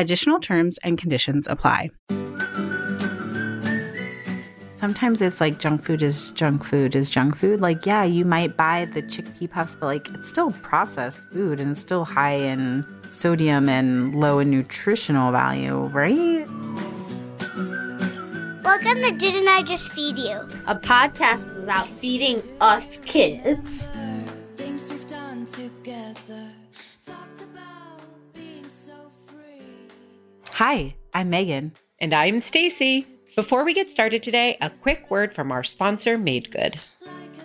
Additional terms and conditions apply. Sometimes it's like junk food is junk food is junk food. Like, yeah, you might buy the chickpea puffs, but like it's still processed food and it's still high in sodium and low in nutritional value, right? Welcome to Didn't I Just Feed You? A podcast about feeding us kids. Hi, I'm Megan. And I'm Stacie. Before we get started today, a quick word from our sponsor, Made Good.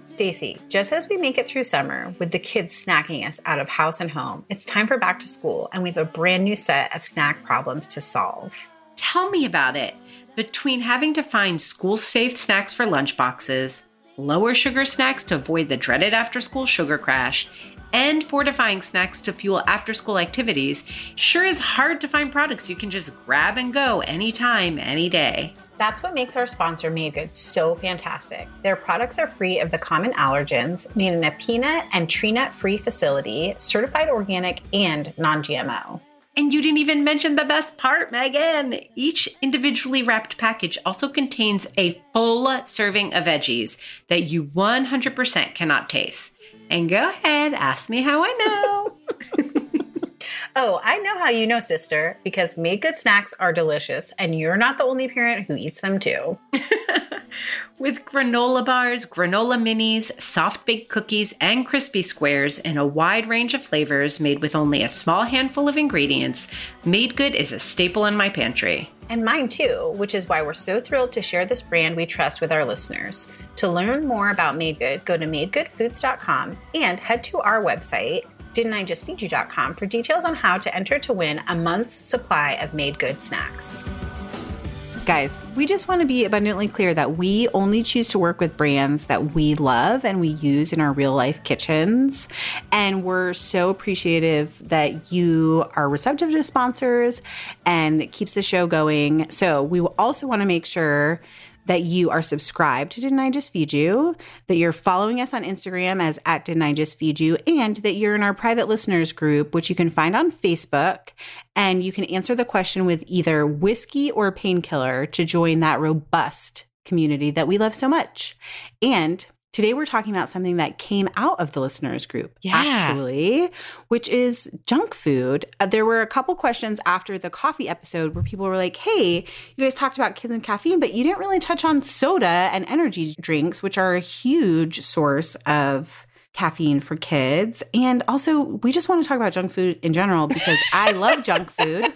Stacie, just as we make it through summer with the kids snacking us out of house and home, it's time for back to school and we have a brand new set of snack problems to solve. Tell me about it. Between having to find school safe snacks for lunchboxes, lower sugar snacks to avoid the dreaded after school sugar crash, and fortifying snacks to fuel after school activities, sure is hard to find products you can just grab and go anytime, any day. That's what makes our sponsor MadeGood so fantastic. Their products are free of the common allergens, made in a peanut and tree nut free facility, certified organic and non GMO. And you didn't even mention the best part, Megan. Each individually wrapped package also contains a full serving of veggies that you 100% cannot taste. And go ahead, ask me how I know. oh, I know how you know, sister, because made good snacks are delicious, and you're not the only parent who eats them too. With granola bars, granola minis, soft baked cookies, and crispy squares in a wide range of flavors made with only a small handful of ingredients, MadeGood is a staple in my pantry. And mine too, which is why we're so thrilled to share this brand we trust with our listeners. To learn more about MadeGood, go to madegoodfoods.com and head to our website, didn'tijustfeedyou.com, for details on how to enter to win a month's supply of MadeGood snacks. Guys, we just want to be abundantly clear that we only choose to work with brands that we love and we use in our real life kitchens. And we're so appreciative that you are receptive to sponsors and keeps the show going. So we also want to make sure that you are subscribed to Didn't I Just Feed You, that you're following us on Instagram as at Didn't I Just Feed You, and that you're in our private listeners group, which you can find on Facebook. And you can answer the question with either whiskey or painkiller to join that robust community that we love so much. And Today, we're talking about something that came out of the listeners group, Yeah. actually, which is junk food. Uh, there were a couple questions after the coffee episode where people were like, hey, you guys talked about kids and caffeine, but you didn't really touch on soda and energy drinks, which are a huge source of caffeine for kids. And also, we just want to talk about junk food in general because I love junk food.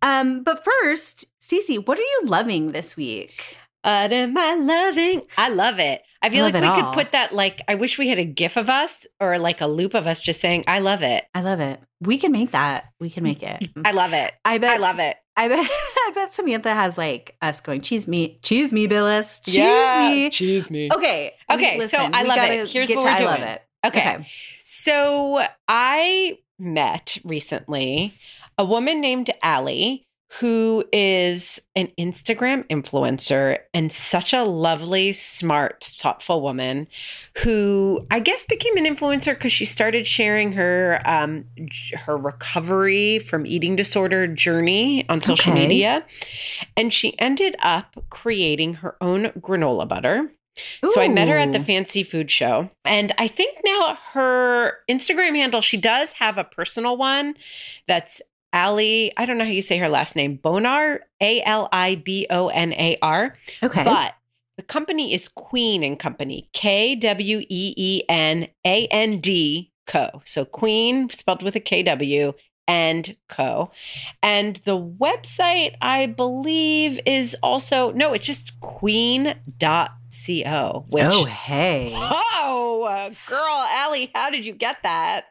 Um, but first, Stacie, what are you loving this week? What am I loving? I love it. I feel Love like we all. could put that like I wish we had a gif of us or like a loop of us just saying I love it. I love it. We can make that. We can make it. I love it. I bet. I love it. I bet. I bet Samantha has like us going. Cheese me, cheese me, Billis. Cheese Yeah. me. Choose me. Okay. we- Okay, so I love it. Here's what to we're I love doing. it. Okay. So I met recently a woman named Allie who is an Instagram influencer and such a lovely, smart, thoughtful woman who I guess became an influencer because she started sharing her um, her recovery from eating disorder journey on social Okay. media, and she ended up creating her own granola butter. So I met her at the fancy food show. And I think now her Instagram handle, she does have a personal one that's Ali, I don't know how you say her last name, Bonar, A L I B O N A R. Okay. But the company is Kween and Company, K W E E N A N D Co. So Queen spelled with a K W and Co. And the website, I believe, is also no, it's just queen.co, which oh hey. Oh, girl, Allie, how did you get that?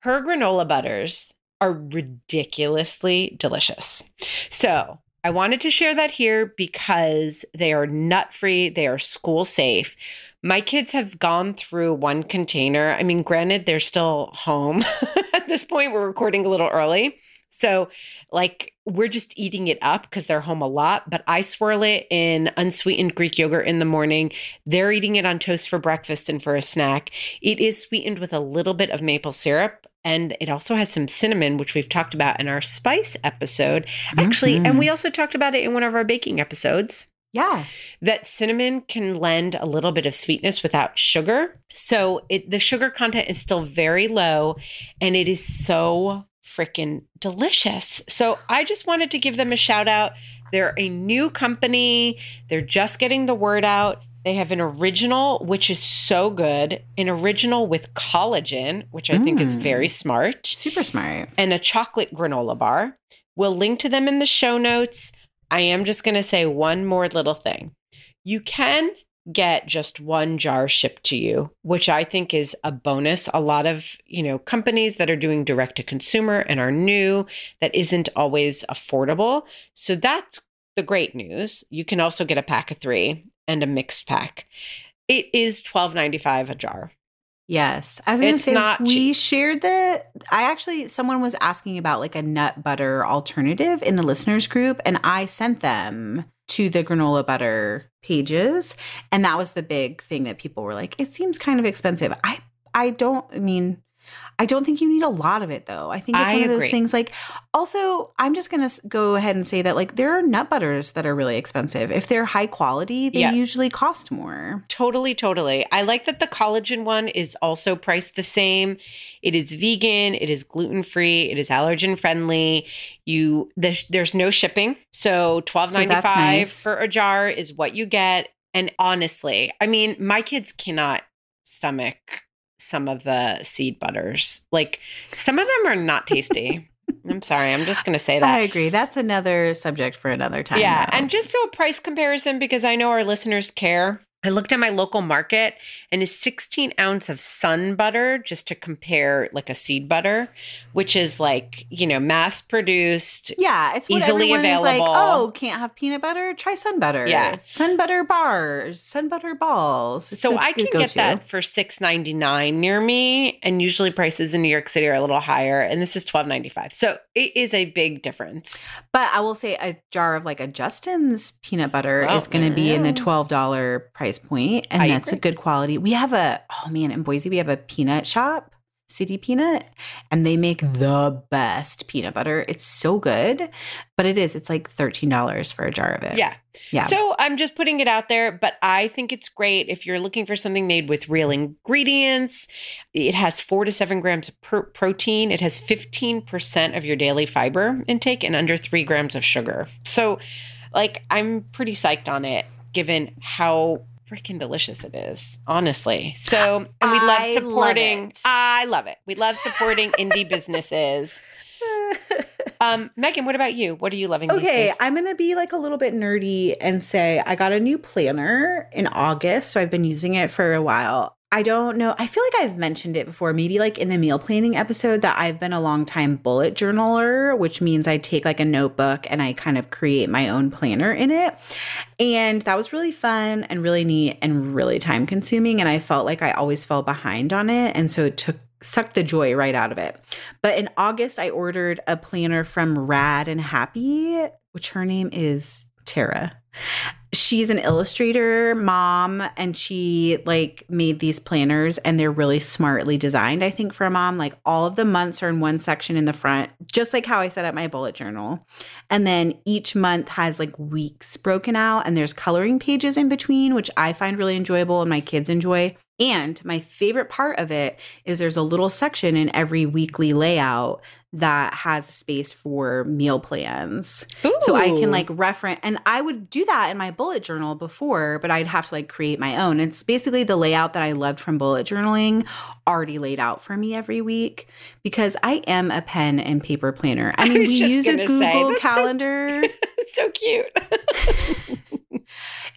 Her granola butters are ridiculously delicious. So I wanted to share that here because they are nut free, they are school safe. My kids have gone through one container. I mean, granted, they're still home at this point. We're recording a little early. So, like, we're just eating it up because they're home a lot. But I swirl it in unsweetened Greek yogurt in the morning. They're eating it on toast for breakfast and for a snack. It is sweetened with a little bit of maple syrup. And it also has some cinnamon, which we've talked about in our spice episode. Actually, Mhm. and we also talked about it in one of our baking episodes Yeah. that cinnamon can lend a little bit of sweetness without sugar. So it, the sugar content is still very low and it is so freaking delicious. So I just wanted to give them a shout out. They're a new company, they're just getting the word out. They have an original, which is so good, an original with collagen, which I think is Mm. very smart Super smart. and a chocolate granola bar. We'll link to them in the show notes. I am just going to say one more little thing. You can get just one jar shipped to you, which I think is a bonus. A lot of, you know, companies that are doing direct to consumer and are new that isn't always affordable. So that's the great news. You can also get a pack of 3 and a mixed pack. It is $12.95 a jar. Yes. I was going to say not we cheap. shared the I actually someone was asking about like a nut butter alternative in the listeners group and I sent them to the granola butter pages and that was the big thing that people were like it seems kind of expensive. I I don't I mean I don't think you need a lot of it though. I think it's I one of those agree. things like also I'm just going to go ahead and say that like there are nut butters that are really expensive. If they're high quality, they Yeah. usually cost more. Totally, totally. I like that the collagen one is also priced the same. It is vegan, it is gluten free, it is allergen friendly. You there's, there's no shipping, so 12.95 So ninety that's five nice. for a jar is what you get. And honestly, I mean, my kids cannot stomach some of the seed butters. Like some of them are not tasty. I'm sorry, I'm just gonna say that. I agree. That's another subject for another time. Yeah, and just so a price comparison because I know our listeners care. I looked at my local market and a 16 ounce of sun butter just to compare like a seed butter, which is like, you know, mass produced. Yeah, it's Easily is like. Oh, can't have peanut butter? Try sun butter. Yeah. sun butter bars, sun butter balls. It's So I can get go-to. that for $6.99 near me. And usually prices in New York City are a little higher. And this is $12.95. So it is a big difference. But I will say a jar of like a Justin's peanut butter Well, is going to be in the twelve dollar price point, and I that's agree. a good quality. We have a oh man in Boise we have a peanut shop, City Peanut, and they make the best peanut butter. It's so good, but it is it's like thirteen dollars for a jar of it. Yeah. yeah. So I'm just putting it out there, but I think it's great if you're looking for something made with real ingredients. It has four to seven grams of pr- protein. It has 15% of your daily fiber intake and under three grams of sugar. So, like, I'm pretty psyched on it given how freaking delicious it is, honestly. So, and we love love supporting, it. I love it. We love supporting indie businesses. Um, Megan, what about you? What are you loving these Okay? I'm gonna be like a little bit nerdy and say I got a new planner in August, so I've been using it for a while. I don't know. I feel like I've mentioned it before, maybe like in the meal planning episode, that I've been a long time bullet journaler, which means I take like a notebook and I kind of create my own planner in it. And that was really fun and really neat and really time consuming. And I felt like I always fell behind on it. And so it took sucked the joy right out of it. But in August, I ordered a planner from Rad and Happy, which her name is Tara. She's an illustrator mom and she like made these planners and they're really smartly designed I think for a mom. Like all of the months are in one section in the front just like how I set up my bullet journal. And then each month has like weeks broken out and there's coloring pages in between which I find really enjoyable and my kids enjoy and my favorite part of it is there's a little section in every weekly layout that has space for meal plans. So I can like reference, and I would do that in my bullet journal before, but I'd have to like create my own. It's basically the layout that I loved from bullet journaling already laid out for me every week because I am a pen and paper planner. I I mean, was we use a gonna say, Google so- Calendar. So cute.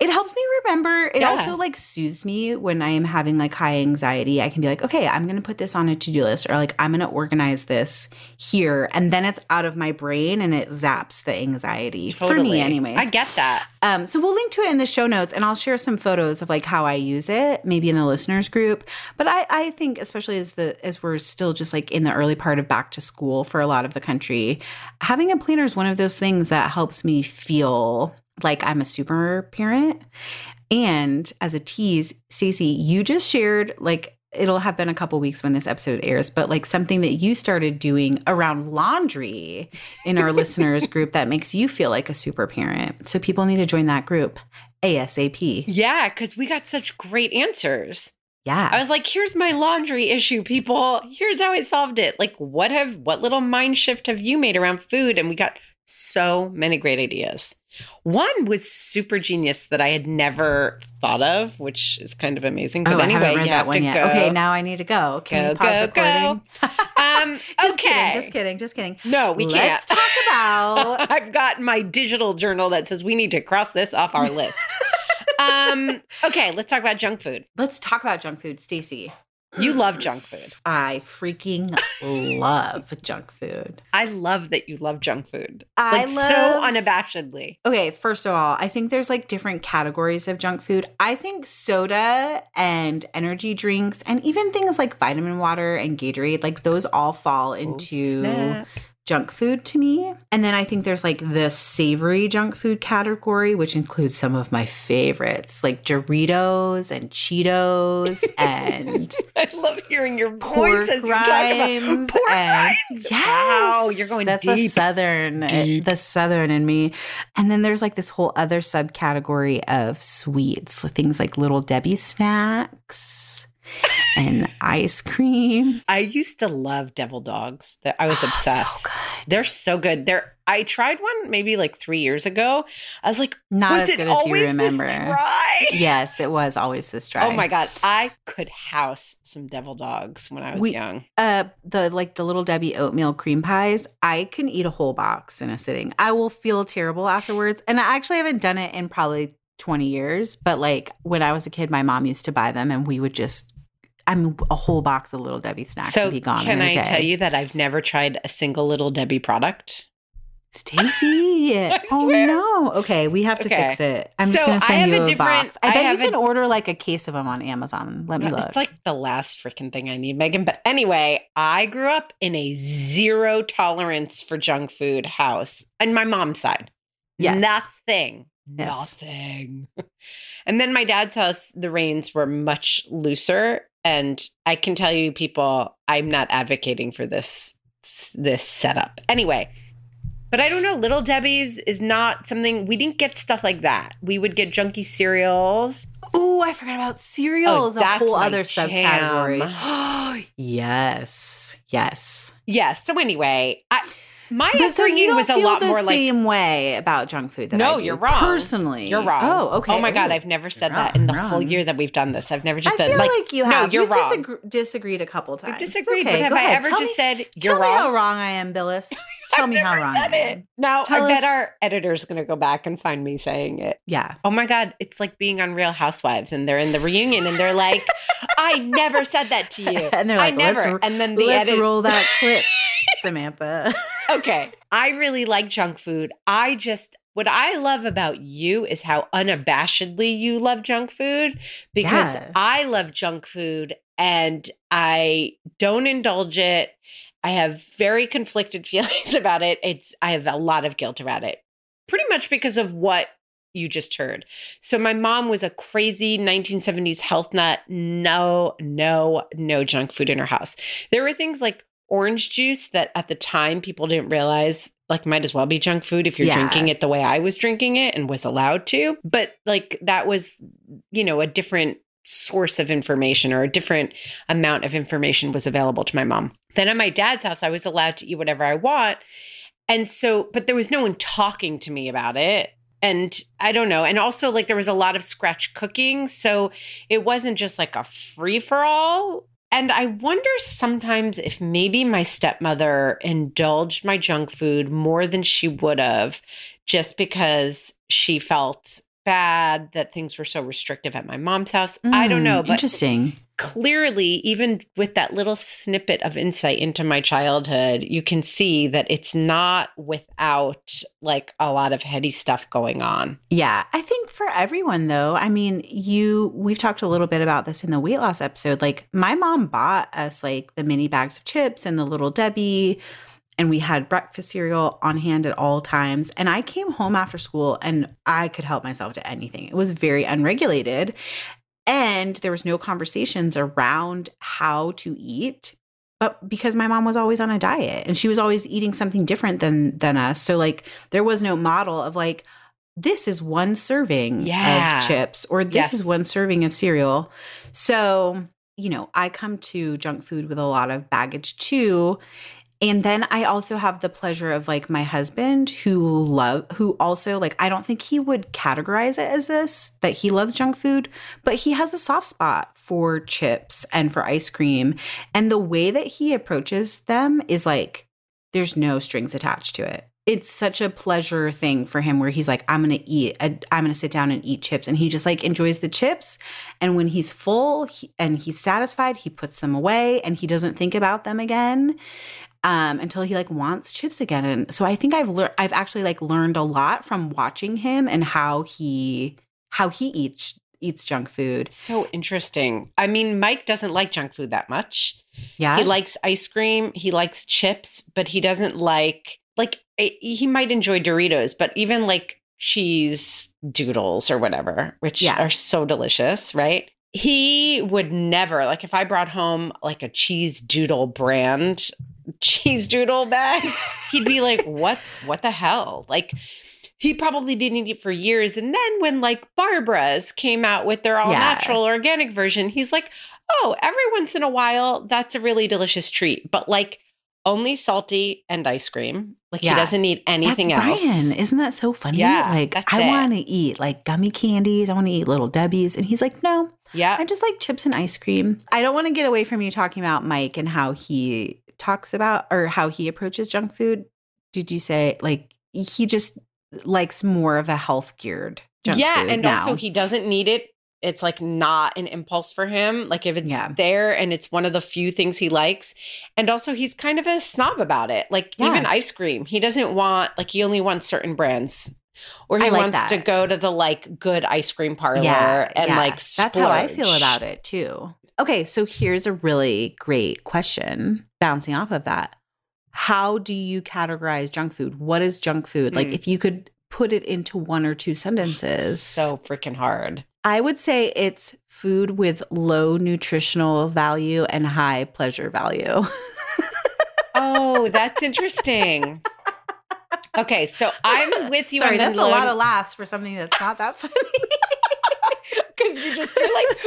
it helps me remember. It Yeah. also like soothes me when I am having like high anxiety. I can be like, okay, I'm going to put this on a to do list or like I'm going to organize this here. And then it's out of my brain and it zaps the anxiety for me, anyways. I get that. Um, so we'll link to it in the show notes and I'll share some photos of like how I use it, maybe in the listeners group. But I, I think especially as the as we're still just like in the early part of back to school for a lot of the country, having a planner is one of those things that helps me feel like I'm a super parent. And as a tease, Stacie, you just shared like it'll have been a couple weeks when this episode airs, but like something that you started doing around laundry in our listeners group that makes you feel like a super parent. So people need to join that group ASAP. Yeah, because we got such great answers. Yeah. I was like, here's my laundry issue, people. Here's how I solved it. Like, what have what little mind shift have you made around food? And we got so many great ideas. One was super genius that I had never thought of, which is kind of amazing. But oh, anyway, I haven't read you that have one to yet. go. Okay, now I need to go. Can Go, we pause go, recording? Um, just okay. kidding, just kidding, just kidding. No, we Let's can't. talk about I've got my digital journal that says we need to cross this off our list. um, okay, let's talk about junk food. let's talk about junk food, Stacie. You love junk food. I freaking love junk food. I love that you love junk food. I like so unabashedly. Okay, first of all, I think there's like different categories of junk food. I think soda and energy drinks and even things like vitamin water and Gatorade, like those all fall oh, into snap. Junk food to me. And then I think there's like the savory junk food category, which includes some of my favorites, like Doritos and Cheetos and I love hearing your voice as you're talking about pork and rinds. yes, Wow, you're going that's deep. southern, eh, Deep. the southern in me. And then there's like this whole other subcategory of sweets, things like little Debbie snacks and ice cream. I used to love devil dogs. That I was Oh, obsessed. So. They're so good. They're I tried one maybe like three years ago. I was like, Not was as good as you always remember. Yes, it was always this dry. Oh my god, I could house some devil dogs when I was We- young. Uh, the like the little Debbie oatmeal cream pies. I can eat a whole box in a sitting. I will feel terrible afterwards, and I actually haven't done it in probably 20 years, but like when I was a kid, my mom used to buy them and we would just, I mean, a whole box of little Debbie snacks So would be gone can in a I day. tell you that I've never tried a single little Debbie product? Stacie. oh no. Okay, we have to Okay. fix it. I'm just gonna I send you a a, box. I I bet you a- can order like a case of them on Amazon. Let me uh, look. It's like the last freaking thing I need, Megan. But anyway, I grew up in a zero tolerance for junk food house on my mom's side. Yes. Nothing. Yes. Nothing. and then my dad's house, the reins were much looser. And I can tell you, people, I'm not advocating for this this setup. Anyway, but I don't know. Little Debbie's is not something we didn't get stuff like that. We would get junky cereals. Ooh, I forgot about cereals. Oh, that's whole other jam. subcategory. yes. Yes. Yes. So anyway, I my But so you upbringing don't was a lot the more like same way about junk food that No, I do. you're wrong. Personally, you're wrong. Oh, okay. Oh my god, I've never said Wrong, that in the full wrong. year that we've done this. I've never just I been feel like, like, you no, have. you're We've wrong. disagre- disagreed a couple times. We've disagreed, okay. but have I ahead. ever Tell just me- said Tell you're me wrong? how wrong I am, Billis. Tell me how wrong said I it. am. Now Tell I bet us- our editor's going to go back and find me saying it. Yeah. Oh my god, it's like being on Real Housewives and they're in the reunion and they're like, "I never said that to you." And they're I like, never. and then the let's edit- roll that clip, Samantha. okay. I really like junk food. I just, what I love about you is how unabashedly you love junk food because Yeah. I love junk food and I don't indulge it. I have very conflicted feelings about it. It's, I have a lot of guilt about it, pretty much because of what you just heard. So my mom was a crazy 1970s health nut. No, no, no junk food in her house. There were things like orange juice that at the time people didn't realize like might as well be junk food if you're Yeah. drinking it the way I was drinking it and was allowed to. But like that was, you know, a different source of information or a different amount of information was available to my mom. Then at my dad's house, I was allowed to eat whatever I want. And so, but there was no one talking to me about it. And I don't know. And also, like, there was a lot of scratch cooking. So it wasn't just like a free for all. And I wonder sometimes if maybe my stepmother indulged my junk food more than she would have just because she felt bad that things were so restrictive at my mom's house. I don't Mm, know. But Interesting. Clearly, even with that little snippet of insight into my childhood, you can see that it's not without like a lot of heady stuff going on. Yeah, I think for everyone though, I mean, you we've talked a little bit about this in the weight loss episode. Like my mom bought us like the mini bags of chips and the little Debbie and we had breakfast cereal on hand at all times. And I came home after school and I could help myself to anything. It was very unregulated. And there was no conversations around how to eat. But because my mom was always on a diet and she was always eating something different than than us. So like there was no model of like this is one serving Yeah. of chips or this Yes. is one serving of cereal. So, you know, I come to junk food with a lot of baggage too. And then I also have the pleasure of like my husband who love who also like I don't think he would categorize it as this that he loves junk food, but he has a soft spot for chips and for ice cream. And the way that he approaches them is like there's no strings attached to it. It's such a pleasure thing for him where he's like I'm going to eat I'm going to sit down and eat chips. And he just like enjoys the chips. And when he's full he, and he's satisfied, he puts them away and he doesn't think about them again um, until he like wants chips again. And so I think I've learned, I've actually like learned a lot from watching him and how he, how he eats, eats junk food. So interesting. I mean, Mike doesn't like junk food that much. Yeah. He likes ice cream, he likes chips, but he doesn't like like eh, he might enjoy Doritos, but even like cheese doodles or whatever, which Yeah. are so delicious, right? He would never like if I brought home like a cheese doodle brand cheese mm. doodle bag, he'd be like, "What what the hell?" Like he probably didn't eat it for years. And then when like Barbara's came out with their all Yeah. natural organic version, he's like, oh, every once in a while, that's a really delicious treat. But like only salty and ice cream. Like Yeah. he doesn't need anything That's else. Brian. Isn't that so funny? Yeah, Like I want to eat like gummy candies. I want to eat little Debbie's. And he's like, no, Yeah. I just like chips and ice cream. I don't want to get away from you talking about Mike and how he talks about or how he approaches junk food. Did you say like he just likes more of a health geared junk yeah, food Yeah, and now. also he doesn't need it. It's like not an impulse for him. Like if it's Yeah. there and it's one of the few things he likes. And also he's kind of a snob about it. Like Yeah. even ice cream, he doesn't want like he only wants certain brands. Or he like wants to go to the like good ice cream parlor yeah, and yeah. like that's how I feel about it too. Okay, so here's a really great question bouncing off of that. How do you categorize junk food? What is junk food? Like Mm. if you could put it into one or two sentences. So freaking hard. I would say it's food with low nutritional value and high pleasure value. Oh, that's interesting. Okay, so I'm with you. Sorry, that's a lot of laughs for something that's not that funny. because you just you're like,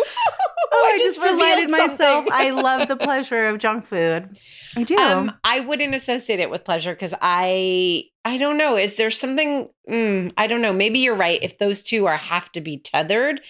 oh, I, just, revealed delighted myself. I love the pleasure of junk food. I do. Um, I wouldn't associate it with pleasure because I I don't know. Is there something? Mm, I don't know. Maybe you're right. If those two are have to be tethered,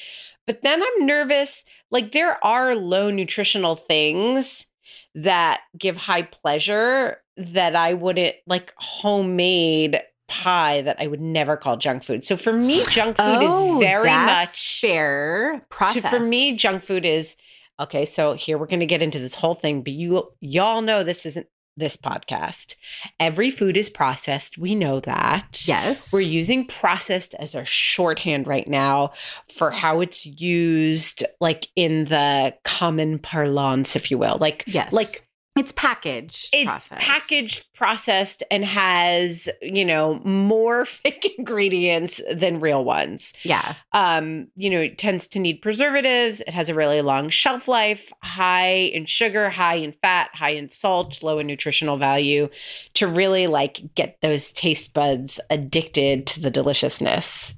but then I'm nervous. Like there are low nutritional things that give high pleasure that I wouldn't like homemade pie that I would never call junk food. So for me, junk food is oh, very Oh, much fair to- process. for me, junk food is okay. So here we're going to get into this whole thing, but you y'all know this isn't this podcast. Every food is processed. We know that. yes, We're using processed as our shorthand right now for how it's used, like in the common parlance, if you will. Like, yes, like it's packaged. it's processed. packaged, processed, and has, you know, more fake ingredients than real ones Yeah, um, you know, it tends to need preservatives. It has a really long shelf life, high in sugar, high in fat, high in salt, low in nutritional value to really like get those taste buds addicted to the deliciousness.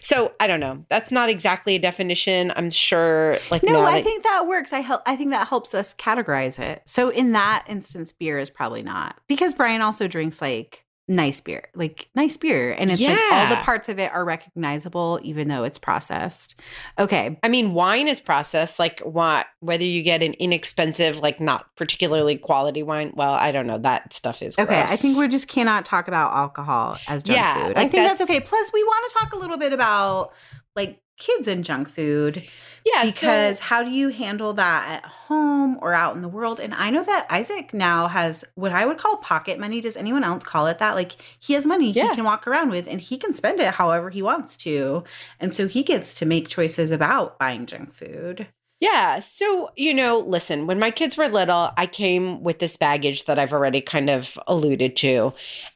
So I don't know. That's not exactly a definition. I'm sure like no, I that- think that works. I help. I think that helps us categorize it. So in that instance, beer is probably not because Brian also drinks like nice beer, like nice beer, and it's like all the parts of it are recognizable, even though it's processed. Okay, I mean, wine is processed. Like, what? Whether you get an inexpensive, like not particularly quality wine. Well, I don't know. That stuff is Okay, I think we just cannot talk about alcohol as junk Yeah, food. I think that's, that's- okay. Plus, we want to talk a little bit about like kids and junk food yeah because so- how do you handle that at home or out in the world? And I know that Isaac now has what I would call pocket money. Does anyone else call it that? Like he has money Yeah. he can walk around with and he can spend it however he wants to. And so he gets to make choices about buying junk food. Yeah. So, you know, listen, when my kids were little, I came with this baggage that I've already kind of alluded to.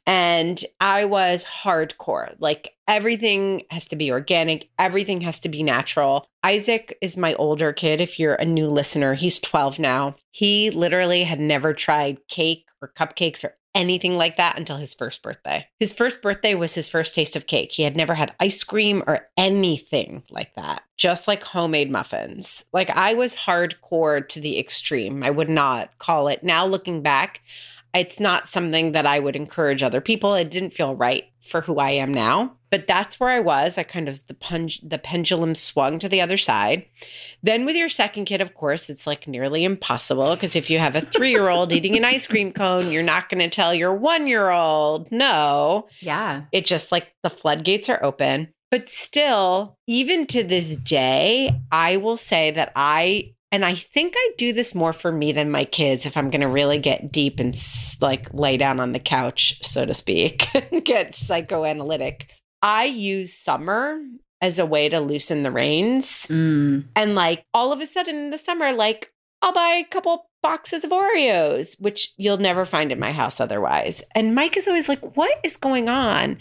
And I was hardcore. Like everything has to be organic, everything has to be natural. Isaac is my older kid. If you're a new listener, he's 12 now. He literally had never tried cake or cupcakes or anything like that until his first birthday. His first birthday was his first taste of cake. He had never had ice cream or anything like that, just like homemade muffins. Like I was hardcore to the extreme. I would not call it. Now looking back, it's not something that I would encourage other people. It didn't feel right for who I am now. But that's where I was. I kind of the punch the pendulum swung to the other side. Then with your second kid, of course, it's like nearly impossible because if you have a three year old eating an ice cream cone, you're not going to tell your one year old no. Yeah. It just like the floodgates are open. But still, even to this day, I will say that I, and I think I do this more for me than my kids if I'm going to really get deep and like lay down on the couch, so to speak, get psychoanalytic. I use summer as a way to loosen the reins. Mm. And like all of a sudden in the summer, like I'll buy a couple boxes of Oreos, which you'll never find in my house otherwise. And Mike is always like, What is going on?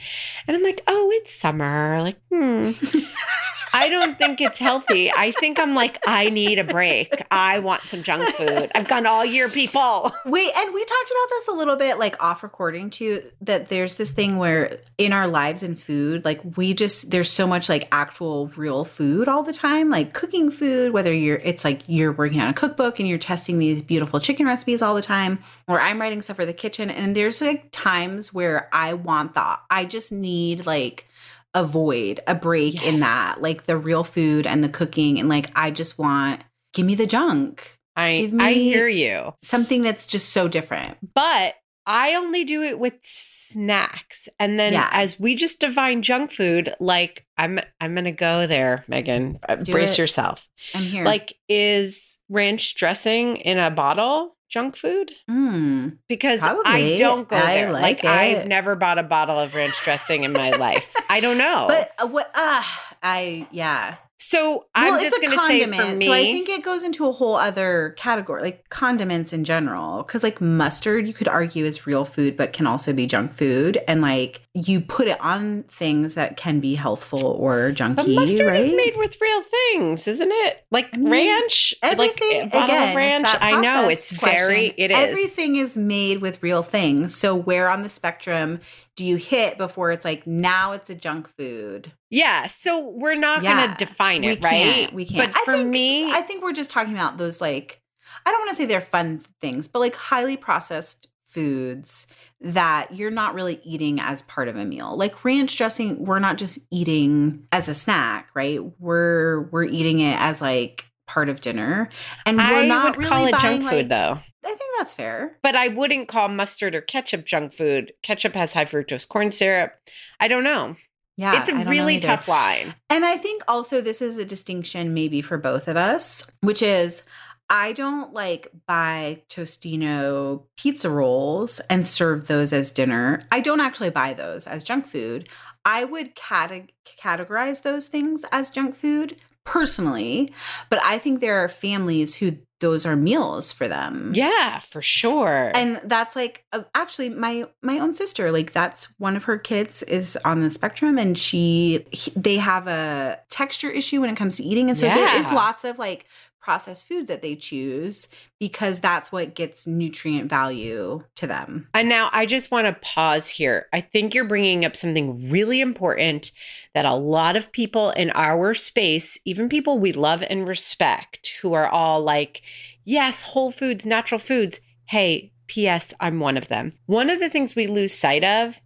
And I'm like, Oh, it's summer. Like, hmm. I don't think it's healthy. I think I'm like, I need a break. I want some junk food. I've gone all year, people. Wait, and we talked about this a little bit like off recording too that there's this thing where in our lives and food, like we just there's so much like actual real food all the time, like cooking food, whether you're it's like you're working on a cookbook and you're testing these beautiful chicken recipes all the time, or I'm writing stuff for the kitchen and there's like times where I want the I just need like a void, a break in that, like the real food and the cooking and like I just want give me the junk. I Give I hear you. Something that's just so different. But I only do it with snacks. And then Yeah. as we just define junk food, like I'm I'm gonna go there, Megan. Uh, Do Brace it. yourself. I'm here. Like, is ranch dressing in a bottle junk food? mm, Because I don't go I there. like I've never bought a bottle of ranch dressing in my life. I don't know. but uh, what? Uh, I yeah. So I'm well, just it's a gonna say condiment, for me. so I think it goes into a whole other category, like condiments in general. Because like mustard, you could argue is real food, but can also be junk food, and like you put it on things that can be healthful or junky, but mustard right? is made with real things, isn't it? Like I mean, ranch, Everything like again, ranch. I know it's question. very. It is. Everything is made with real things. So where on the spectrum do you hit before it's like now it's a junk food? Yeah, so we're not Yeah, going to define we it, right? can't. We can't. But I for think- me, I think we're just talking about those like I don't want to say they're fun things, but like highly processed foods that you're not really eating as part of a meal. Like ranch dressing, we're not just eating as a snack, right? We're we're eating it as like part of dinner. And we're I not would really call it buying, junk like- food, though. I think that's fair. But I wouldn't call mustard or ketchup junk food. Ketchup has high fructose corn syrup. I don't know. Yeah. it's a really tough line. And I think also this is a distinction maybe for both of us, which is I don't like buy Tostino pizza rolls and serve those as dinner. I don't actually buy those as junk food. I would cate- categorize those things as junk food personally, but I think there are families who those are meals for them. Yeah, for sure. And that's like uh, actually my my own sister like that's one of her kids is on the spectrum and she he- they have a texture issue when it comes to eating and so there is lots of like processed food that they choose because that's what gets nutrient value to them. And now I just want to pause here. I think you're bringing up something really important that a lot of people in our space, even people we love and respect, who are all like, yes, whole foods, natural foods. Hey, P.S., I'm one of them. One of the things we lose sight of,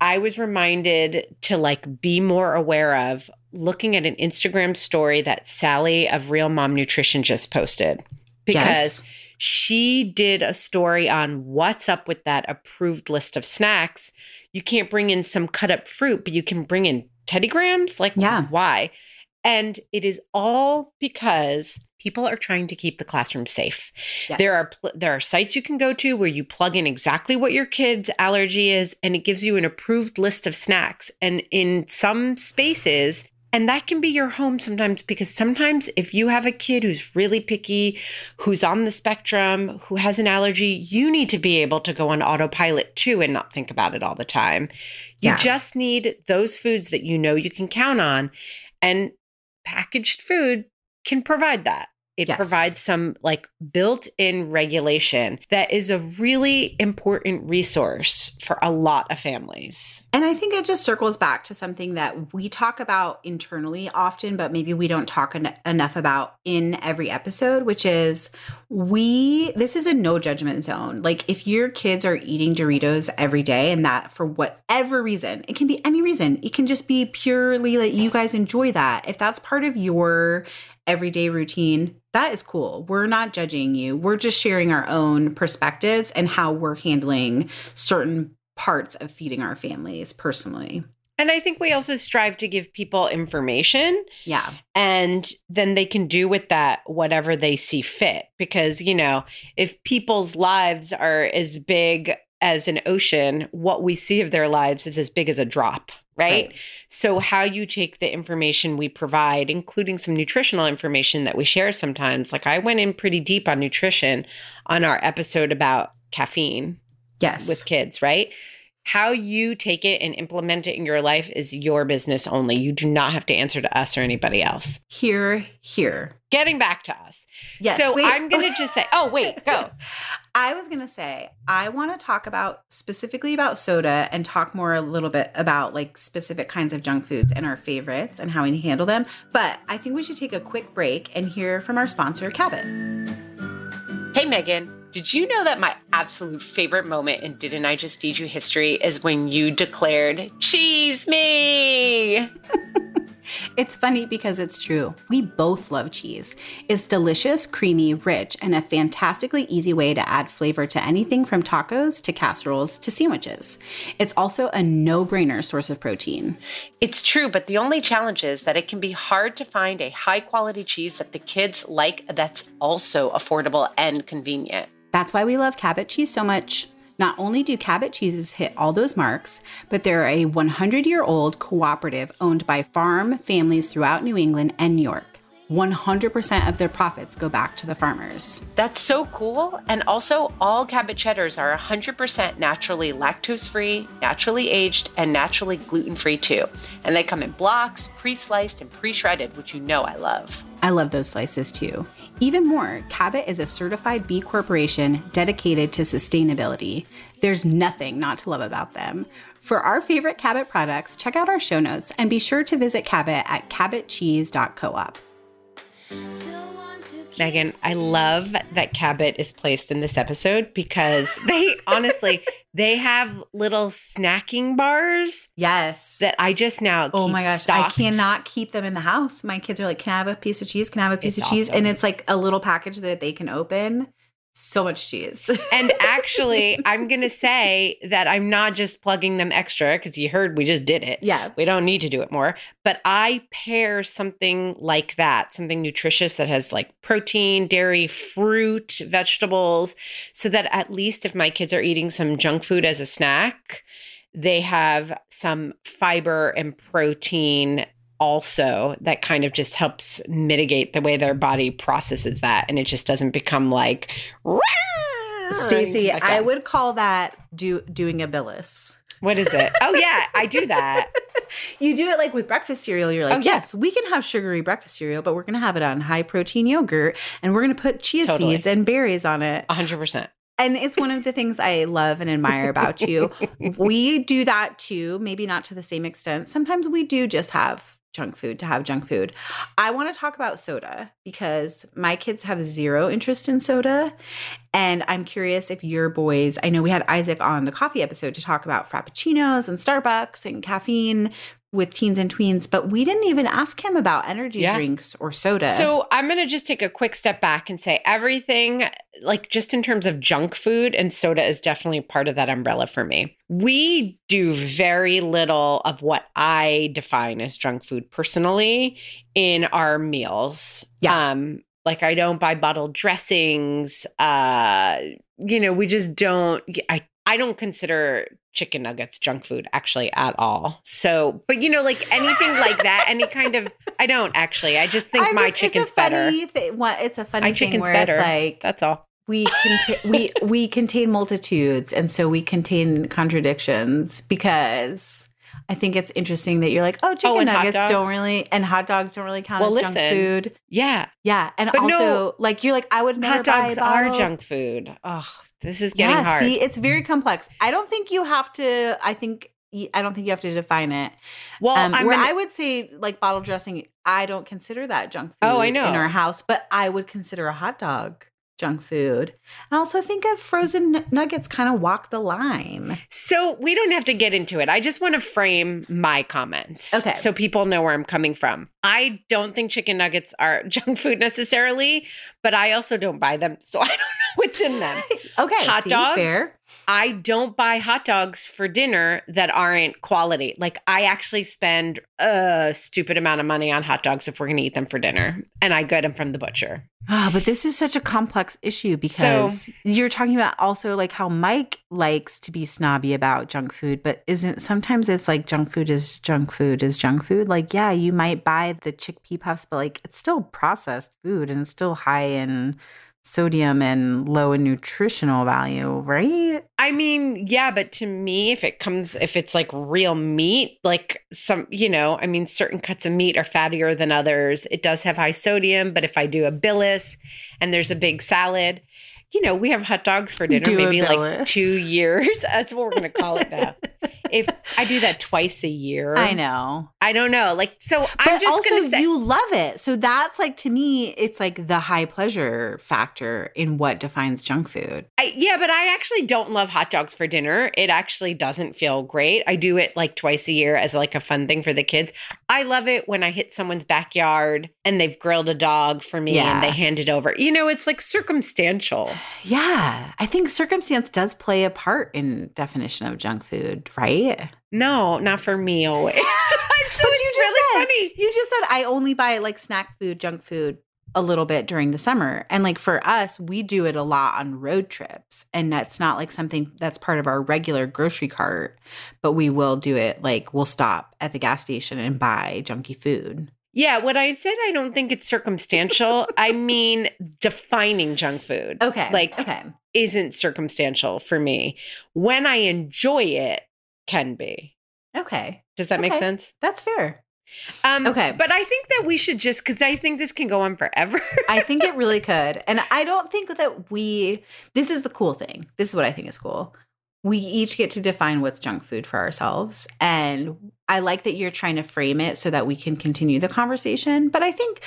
I was reminded to like be more aware of looking at an Instagram story that Sally of Real Mom Nutrition just posted. Because Yes. she did a story on what's up with that approved list of snacks. You can't bring in some cut up fruit, but you can bring in Teddy Grahams. Like, Yeah. why? And it is all because people are trying to keep the classroom safe. Yes. There are pl- there are sites you can go to where you plug in exactly what your kid's allergy is, and it gives you an approved list of snacks. And in some spaces, and that can be your home sometimes because sometimes if you have a kid who's really picky, who's on the spectrum, who has an allergy, you need to be able to go on autopilot too and not think about it all the time. You Yeah. just need those foods that you know you can count on. And packaged food can provide that. It Yes. provides some like built in regulation that is a really important resource for a lot of families. And I think it just circles back to something that we talk about internally often, but maybe we don't talk en- enough about in every episode, which is we, this is a no judgment zone. Like if your kids are eating Doritos every day and that for whatever reason, it can be any reason, it can just be purely like you guys enjoy that. If that's part of your everyday routine, that is cool. We're not judging you. We're just sharing our own perspectives and how we're handling certain parts of feeding our families personally. And I think we also strive to give people information Yeah. and then they can do with that whatever they see fit. Because, you know, if people's lives are as big as an ocean, what we see of their lives is as big as a drop, right? So, how you take the information we provide, including some nutritional information that we share sometimes, like I went in pretty deep on nutrition on our episode about caffeine Yes. with kids, right? How you take it and implement it in your life is your business only. You do not have to answer to us or anybody else. here, here. Getting back to us. Yes. so wait. I'm going to just say, oh, wait, go. I was going to say, I want to talk about specifically about soda and talk more a little bit about like specific kinds of junk foods and our favorites and how we handle them. But I think we should take a quick break and hear from our sponsor, Cabot. Hey, Megan. Did you know that my absolute favorite moment in Didn't I Just Feed You History is when you declared, Cheese me? It's funny because it's true. We both love cheese. It's delicious, creamy, rich, and a fantastically easy way to add flavor to anything from tacos to casseroles to sandwiches. It's also a no brainer source of protein. It's true, but the only challenge is that it can be hard to find a high quality cheese that the kids like that's also affordable and convenient. That's why we love Cabot cheese so much. Not only do Cabot cheeses hit all those marks, but they're a 100 year old cooperative owned by farm families throughout New England and New York. 100% of their profits go back to the farmers. That's so cool. And also, all Cabot cheddars are 100% naturally lactose free, naturally aged, and naturally gluten free too. And they come in blocks, pre sliced, and pre shredded, which you know I love. I love those slices too. Even more, Cabot is a certified B Corporation dedicated to sustainability. There's nothing not to love about them. For our favorite Cabot products, check out our show notes and be sure to visit Cabot at cabotcheese.coop. Megan, I love that Cabot is placed in this episode because they honestly they have little snacking bars Yes. that I just now Oh my gosh, stocked. I cannot keep them in the house. My kids are like, "Can I have a piece of cheese? Can I have a piece It's of cheese?" awesome. And it's like a little package that they can open. So much cheese. And actually, I'm going to say that I'm not just plugging them extra because you heard we just did it. yeah. We don't need to do it more. But I pair something like that, something nutritious that has like protein, dairy, fruit, vegetables, so that at least if my kids are eating some junk food as a snack, they have some fiber and protein also that kind of just helps mitigate the way their body processes that and it just doesn't become like Stacie, like I would call that do doing a Billis. what is it oh yeah i do that You do it like with breakfast cereal. You're like, Oh, yeah. yes, we can have sugary breakfast cereal, but we're going to have it on high protein yogurt and we're going to put chia Totally. seeds and berries on it. 100% And it's one of the things I love and admire about you. we do that too, maybe not to the same extent. Sometimes we do just have junk food to have junk food. I want to talk about soda because my kids have zero interest in soda. And I'm curious if your boys, I know we had Isaac on the coffee episode to talk about Frappuccinos and Starbucks and caffeine with teens and tweens, but we didn't even ask him about energy Yeah. drinks or soda. So I'm going to just take a quick step back and say everything, like just in terms of junk food and soda, is definitely part of that umbrella for me. We do very little of what I define as junk food personally in our meals. Yeah. Um, like I don't buy bottled dressings. Uh, you know, we just don't. I I don't consider chicken nuggets junk food actually at all. So, but you know, like anything like that, any kind of I don't actually. I just think I'm my just- chicken's it's a funny better. Thi- it's a funny My thing chicken's where better. it's like That's all. we contain we we contain multitudes and so we contain contradictions because I think it's interesting that you're like, oh, oh chicken and hot nuggets don't really and hot dogs don't really count Well, as junk food. Yeah. Yeah, and But also no, like you're like, I would never Hot dogs buy a are junk food. Oh, this is getting yeah, hard. see, it's very complex. I don't think you have to. I think I don't think you have to define it. well, Um, where gonna- I would say like bottle dressing, I don't consider that junk food. Oh, I know. in our house, but I would consider a hot dog junk food. And also think of frozen nuggets kind of walk the line. So we don't have to get into it. I just want to frame my comments. Okay. So people know where I'm coming from. I don't think chicken nuggets are junk food necessarily, but I also don't buy them. So I don't know what's in them. Okay, Hot see, dogs? fair. I don't buy hot dogs for dinner that aren't quality. Like I actually spend a stupid amount of money on hot dogs if we're going to eat them for dinner, and I get them from the butcher. Ah, but this is such a complex issue because you're talking about also like how Mike likes to be snobby about junk food, but isn't sometimes it's like junk food is junk food is junk food. Like, yeah, you might buy the chickpea puffs, but like it's still processed food and it's still high in sodium and low in nutritional value, right? I mean, yeah, but to me, if it comes, if it's like real meat, like some, you know, I mean, certain cuts of meat are fattier than others. It does have high sodium, but if I do a Billis and there's a big salad, you know, we have hot dogs for dinner Do maybe like two years. That's what we're going to call it now. if I do that twice a year. I know. I don't know. Like, so But I'm just also, gonna say, you love it. So that's like to me, it's like the high pleasure factor in what defines junk food. I, yeah, but I actually don't love hot dogs for dinner. It actually doesn't feel great. I do it like twice a year as like a fun thing for the kids. I love it when I hit someone's backyard and they've grilled a dog for me Yeah. and they hand it over. You know, it's like circumstantial. Yeah, I think circumstance does play a part in definition of junk food, right? No, not for me always. so But you just really said- funny. You just said I only buy like snack food, junk food a little bit during the summer. And like for us, we do it a lot on road trips. And that's not like something that's part of our regular grocery cart, but we will do it like we'll stop at the gas station and buy junky food. Yeah, when I said I don't think it's circumstantial, I mean defining junk food. Okay. Like okay. isn't circumstantial for me. When I enjoy it, can be. Okay. Does that make sense? That's fair. Um, Okay. But I think that we should just because I think this can go on forever. I think it really could. And I don't think that we, this is the cool thing. This is what I think is cool. We each get to define what's junk food for ourselves. And I like that you're trying to frame it so that we can continue the conversation. But I think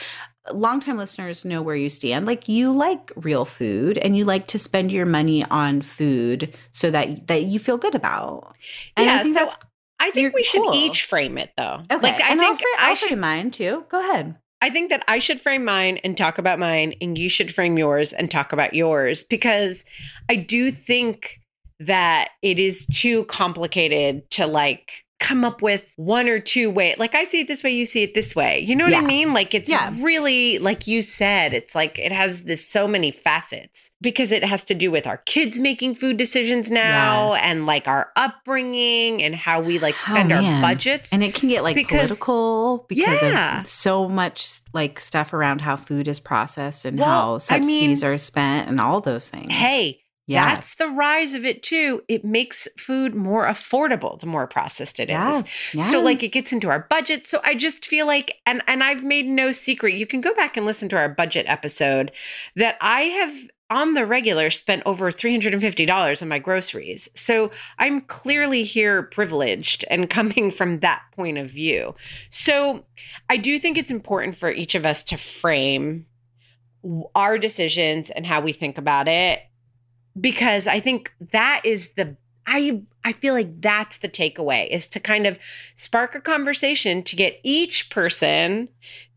longtime listeners know where you stand. Like you like real food and you like to spend your money on food so that that you feel good about. And Yeah, I think so that's I think we should cool. each frame it though. okay. Like I and I'll, think frame, I I'll should frame mine too. Go ahead. I think that I should frame mine and talk about mine, and you should frame yours and talk about yours because I do think that it is too complicated to like come up with one or two way like i see it this way you see it this way you know what i mean like it's Yeah. really like you said it's like it has this so many facets because it has to do with our kids making food decisions now and like our upbringing and how we like oh, spend our Oh, man. budgets And it can get like Because- political because Yeah. of so much like stuff around how food is processed and Well, how I subsidies mean- are spent and all those things. hey yeah. That's the rise of it too. It makes food more affordable the more processed it is. Yeah, yeah. So like it gets into our budget. So I just feel like and and I've made no secret. You can go back and listen to our budget episode that I have on the regular spent over $350 on my groceries. So I'm clearly here privileged and coming from that point of view. So I do think it's important for each of us to frame our decisions and how we think about it because I think that is the I I feel like that's the takeaway is to kind of spark a conversation to get each person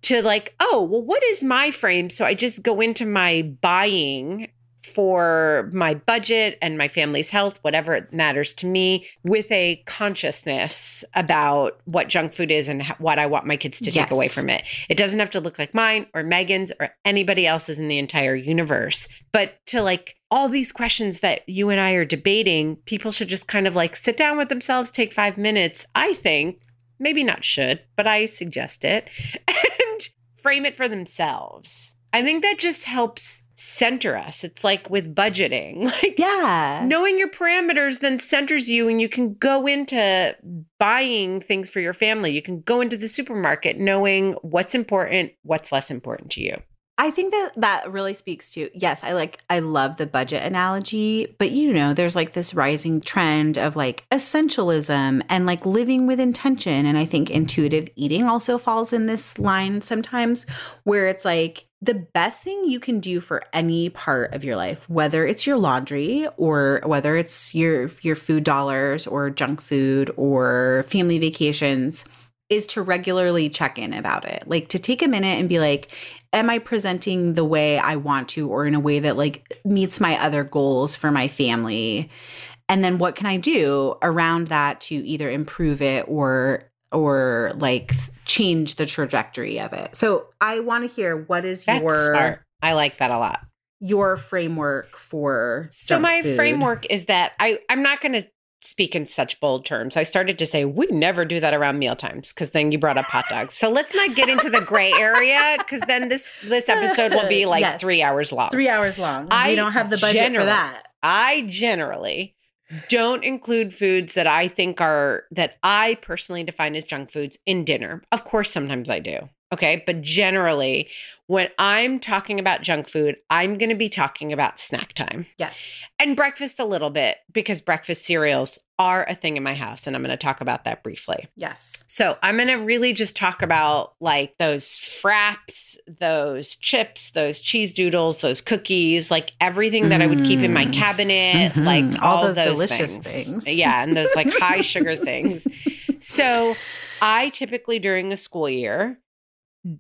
to like, oh, well, what is my frame? So I just go into my buying for my budget and my family's health, whatever matters to me, with a consciousness about what junk food is and what I want my kids to take away from it. It doesn't have to look like mine or Megan's or anybody else's in the entire universe, but to like all these questions that you and I are debating, people should just kind of like sit down with themselves, take five minutes, I think, maybe not should, but I suggest it, and frame it for themselves. I think that just helps center us. It's like with budgeting. Like yeah. knowing your parameters then centers you and you can go into buying things for your family. You can go into the supermarket knowing what's important, what's less important to you. I think that that really speaks to yes, I like I love the budget analogy, but you know, there's like this rising trend of like essentialism and like living with intention. And I think intuitive eating also falls in this line sometimes where it's like the best thing you can do for any part of your life, whether it's your laundry or whether it's your your food dollars or junk food or family vacations is to regularly check in about it. Like to take a minute and be like, am I presenting the way I want to or in a way that like meets my other goals for my family? And then what can I do around that to either improve it or or like change the trajectory of it. So I want to hear what is That's your smart. I like that a lot. your framework for So my food? framework is that I I'm not going to speak in such bold terms. I started to say we never do that around meal times because then you brought up hot dogs. So let's not get into the gray area because then this this episode will be like Yes. three hours long. Three hours long. I we don't have the budget for that. I generally don't include foods that I think are that I personally define as junk foods in dinner. Of course, sometimes I do. Okay. But generally, when I'm talking about junk food, I'm going to be talking about snack time Yes. and breakfast a little bit because breakfast cereals are a thing in my house. And I'm going to talk about that briefly. Yes. So I'm going to really just talk about like those fraps, those chips, those cheese doodles, those cookies, like everything that I would keep in my Mm. cabinet, Mhm. like All all, those those, delicious things. things. Yeah, and those like high sugar things. So I typically during the school year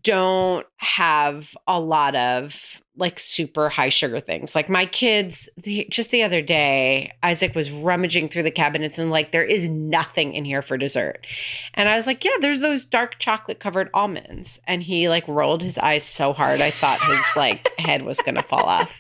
don't have a lot of like super high sugar things. Like my kids, the, just the other day, Isaac was rummaging through the cabinets and like, there is nothing in here for dessert. And I was like, yeah, there's those dark chocolate covered almonds. And he like rolled his eyes so hard, I thought his like head was going to fall off.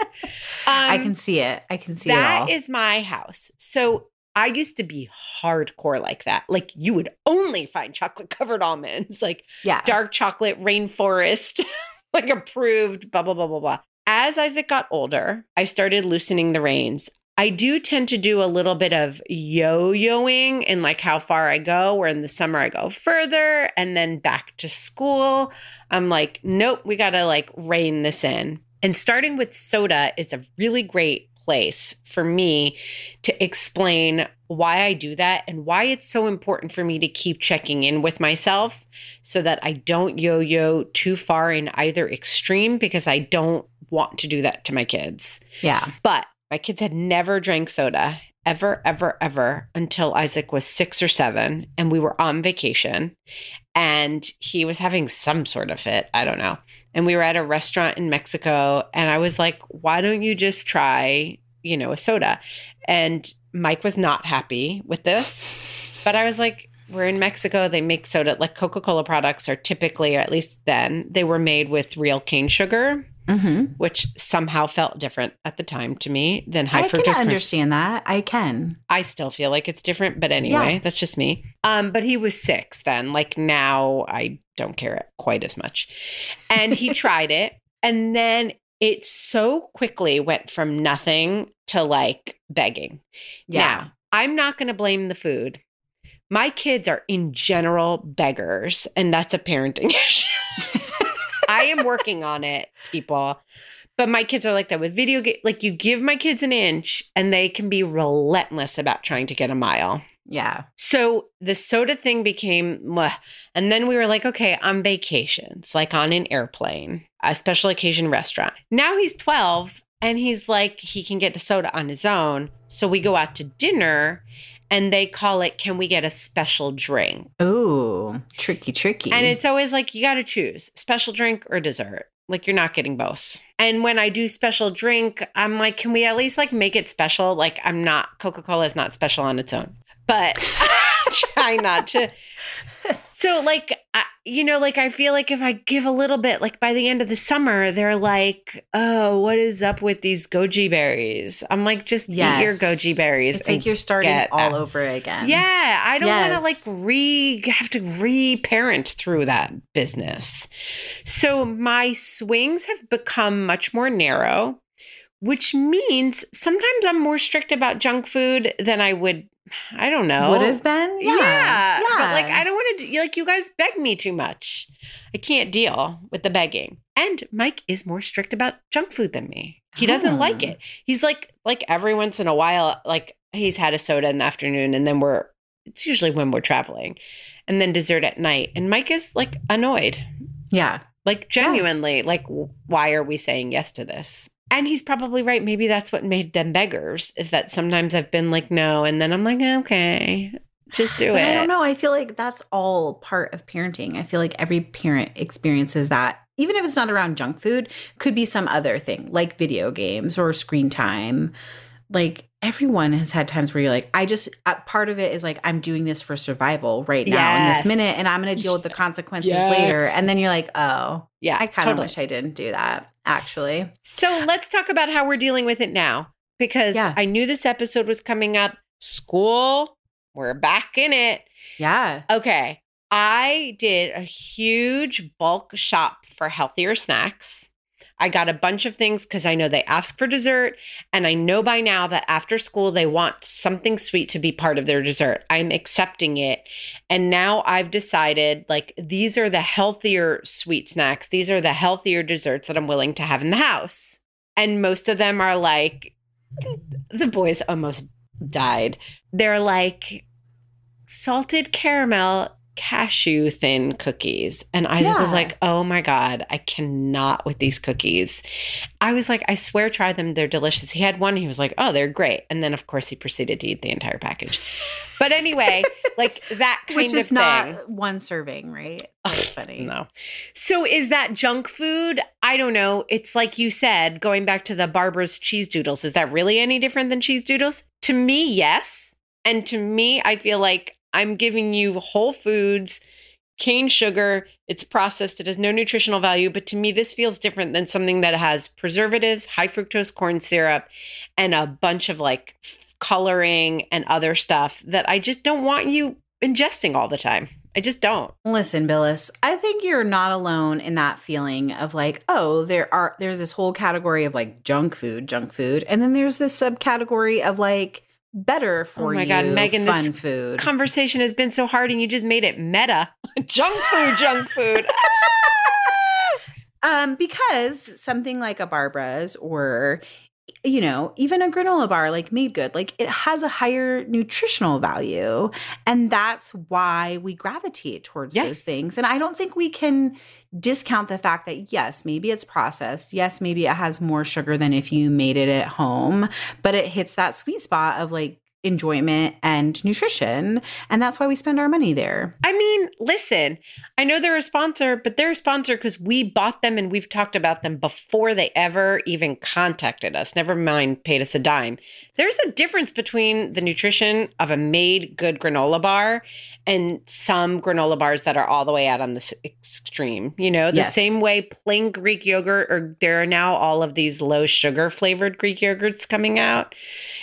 I Um, can see it. I can see it that all. is my house. So I used to be hardcore like that. Like you would only find chocolate covered almonds, like yeah. dark chocolate rainforest, like approved, blah, blah, blah, blah, blah. As Isaac got older, I started loosening the reins. I do tend to do a little bit of yo yoing in like how far I go, where in the summer I go further and then back to school. I'm like, nope, we got to like rein this in. And starting with soda is a really great place for me to explain why I do that and why it's so important for me to keep checking in with myself so that I don't yo yo too far in either extreme because I don't want to do that to my kids. yeah. But my kids had never drank soda ever, ever, ever until Isaac was six or seven and we were on vacation and he was having some sort of fit. I don't know. And we were at a restaurant in Mexico and I was like, why don't you just try, you know, a soda? And Mike was not happy with this, but I was like, we're in Mexico. They make soda like Coca Cola products are typically, or at least then, they were made with real cane sugar Mm-hmm. which somehow felt different at the time to me than high I fructose. I can understand that. I can. I still feel like it's different, but anyway, Yeah. that's just me. Um, but he was six then. Like now, I don't care quite as much. And he tried it, and then it so quickly went from nothing to like begging. Yeah. Now, I'm not going to blame the food. My kids are in general beggars, and that's a parenting issue. I am working on it, people. But my kids are like that with video game. Like you give my kids an inch, and they can be relentless about trying to get a mile. Yeah. So the soda thing became, mwah. and then we were like, okay, on vacations, like on an airplane, a special occasion restaurant. Now he's 12 and he's like, he can get a soda on his own. So we go out to dinner and they call it, can we get a special drink? Ooh, tricky, tricky. And it's always like, you got to choose special drink or dessert. Like you're not getting both. And when I do special drink, I'm like, can we at least like make it special? Like I'm not Coca Cola is not special on its own, but try not to. So like, I, you know, like I feel like if I give a little bit, like by the end of the summer, they're like, oh, what is up with these goji berries? I'm like, just eat your goji berries. it's like you're starting all that. over again. yeah, I don't want to like re have to re-parent through that business. So my swings have become much more narrow, which means sometimes I'm more strict about junk food than I would. I don't know. Would have been? Yeah. Yeah, but like I don't want to. Like you guys beg me too much. I can't deal with the begging. And Mike is more strict about junk food than me. He doesn't like Oh. it. He's like like every once in a while, like he's had a soda in the afternoon, and then we're. It's usually when we're traveling, and then dessert at night. And Mike is like annoyed, Yeah. like genuinely, like why are we saying yes to this? And he's probably right. Maybe that's what made them beggars. Is that sometimes I've been like no, and then I'm like okay, just do But it. I don't know. I feel like that's all part of parenting. I feel like every parent experiences that. Even if it's not around junk food, could be some other thing like video games or screen time. Like everyone has had times where you're like, I just, uh, part of it is like, I'm doing this for survival right now in this minute, and I'm going to deal with the consequences Yes. later. And then you're like, oh, Yeah, I kind of totally. wish I didn't do that, actually. So let's talk about how we're dealing with it now because Yeah. I knew this episode was coming up. School, we're back in it. Yeah. Okay. I did a huge bulk shop for healthier snacks. I got a bunch of things because I know they ask for dessert. And I know by now that after school, they want something sweet to be part of their dessert. I'm accepting it. And now I've decided like these are the healthier sweet snacks, these are the healthier desserts that I'm willing to have in the house. And most of them are like, the boys almost died. They're like salted caramel cashew thin cookies. And Isaac was like, oh my God, I cannot with these cookies. I was like, I swear, try them. They're delicious. He had one. He was like, oh, they're great. And then, of course, he proceeded to eat the entire package. But anyway, like that kind Which of is not thing. one serving, right? That's funny. No. So is that junk food? I don't know. It's like you said, going back to the Barbara's cheese doodles. Is that really any different than cheese doodles? To me, yes. And to me, I feel like I'm giving you whole foods, cane sugar. It's processed. It has no nutritional value. But to me, this feels different than something that has preservatives, high fructose corn syrup, and a bunch of like coloring and other stuff that I just don't want you ingesting all the time. I just don't. Listen, Billis, I think you're not alone in that feeling of like, oh, there are there's this whole category of like junk food, junk food, and then there's this subcategory of like better for Oh my you God, Megan, this fun food. conversation has been so hard and you just made it meta. junk food, junk food. Um, because something like a Barbara's or you know, even a granola bar like MadeGood, like it has a higher nutritional value. And that's why we gravitate towards Yes. those things. And I don't think we can discount the fact that yes, maybe it's processed. Yes, maybe it has more sugar than if you made it at home, but it hits that sweet spot of like enjoyment and nutrition. And that's why we spend our money there. I mean, listen, I know they're a sponsor, but they're a sponsor because we bought them and we've talked about them before they ever even contacted us. Never mind, paid us a dime. There's a difference between the nutrition of a MadeGood granola bar and some granola bars that are all the way out on the extreme. You know, the Yes. same way plain Greek yogurt, or there are now all of these low sugar flavored Greek yogurts coming out,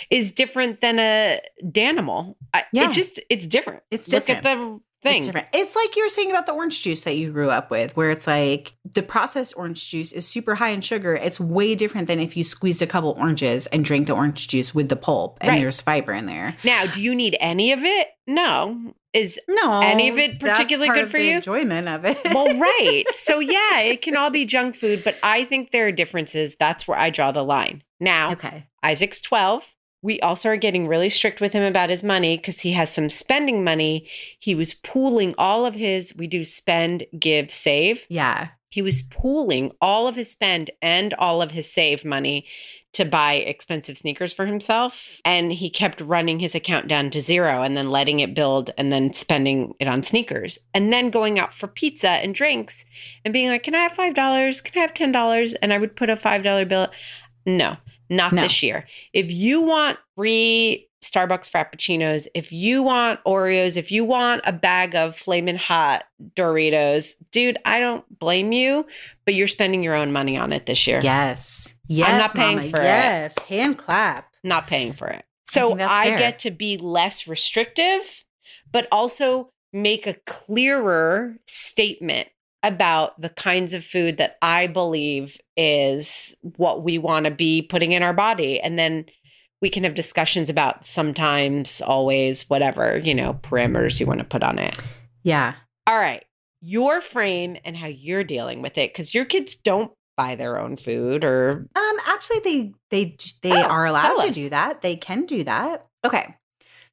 is different than a Danimal. Yeah. It's just, it's different. It's Look at the thing. It's different. It's like you were saying about the orange juice that you grew up with, where it's like the processed orange juice is super high in sugar. It's way different than if you squeezed a couple oranges and drank the orange juice with the pulp and Right. there's fiber in there. Now, do you need any of it? No. Is No, Any of it particularly part good for you? Enjoyment of it. well, right. So yeah, it can all be junk food, but I think there are differences. That's where I draw the line. Now, okay. Isaac's 12. We also are getting really strict with him about his money because he has some spending money. He was pooling all of his, we do spend, give, save. Yeah. He was pooling all of his spend and all of his save money to buy expensive sneakers for himself. And he kept running his account down to zero and then letting it build and then spending it on sneakers. And then going out for pizza and drinks and being like, Can I have $5? Can I have $10? And I would put a $5 bill. No, not No. this year. If you want free Starbucks Frappuccinos, if you want Oreos, if you want a bag of Flamin' Hot Doritos, dude, I don't blame you, but you're spending your own money on it this year. Yes. Yes. I'm not paying Mama. for it. Yes. Hand clap. Not paying for it. So that's I, get to be less restrictive, but also make a clearer statement about the kinds of food that I believe is what we want to be putting in our body. And then we can have discussions about sometimes, always, whatever, you know, parameters you want to put on it. Yeah. All right. Your frame and how you're dealing with it because your kids don't buy their own food or Um, actually, they they they Oh, are allowed to do that. They can do that. Okay.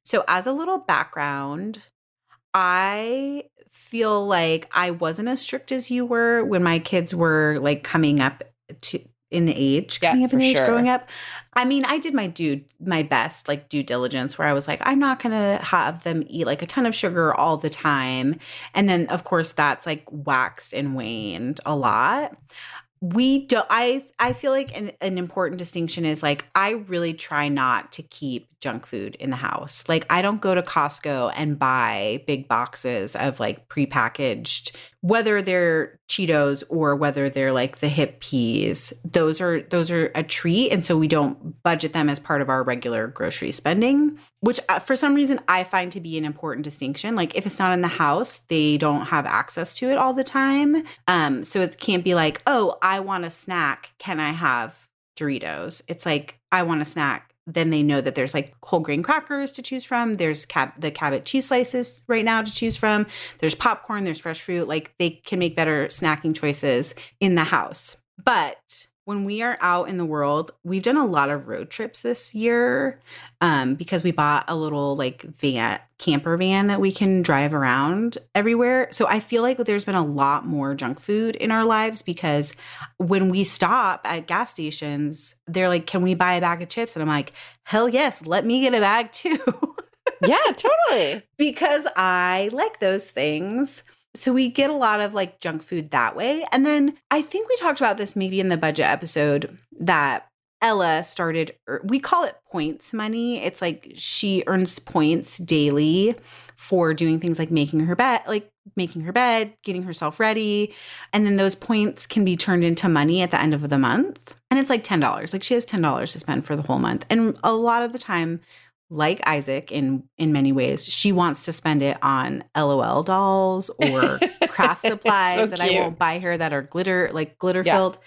So, as a little background, I feel like I wasn't as strict as you were when my kids were like coming up to in the age, Yeah, coming up in age, sure. growing up. I mean, I did my due my best like due diligence where I was like, I'm not gonna have them eat like a ton of sugar all the time. And then of course that's like waxed and waned a lot we don't i i feel like an, an important distinction is like i really try not to keep junk food in the house. Like I don't go to Costco and buy big boxes of like prepackaged whether they're Cheetos or whether they're like the hip peas. Those are those are a treat and so we don't budget them as part of our regular grocery spending, which uh, for some reason I find to be an important distinction. Like if it's not in the house, they don't have access to it all the time. Um so it can't be like, "Oh, I want a snack. Can I have Doritos?" It's like, "I want a snack then they know that there's like whole grain crackers to choose from. There's cab- the Cabot cheese slices right now to choose from. There's popcorn, there's fresh fruit. Like they can make better snacking choices in the house. But when we are out in the world, we've done a lot of road trips this year um, because we bought a little like van, camper van that we can drive around everywhere. So I feel like there's been a lot more junk food in our lives because when we stop at gas stations, they're like, Can we buy a bag of chips? And I'm like, Hell yes, let me get a bag too. yeah, totally. because I like those things. So we get a lot of like junk food that way. And then I think we talked about this maybe in the budget episode that Ella started, er, we call it points money. It's like she earns points daily for doing things like making her bed, like making her bed, getting herself ready. And then those points can be turned into money at the end of the month. And it's like $10. Like she has $10 to spend for the whole month. And a lot of the time, like Isaac in in many ways, she wants to spend it on LOL dolls or craft supplies So that I won't buy her that are glitter like glitter Yeah. filled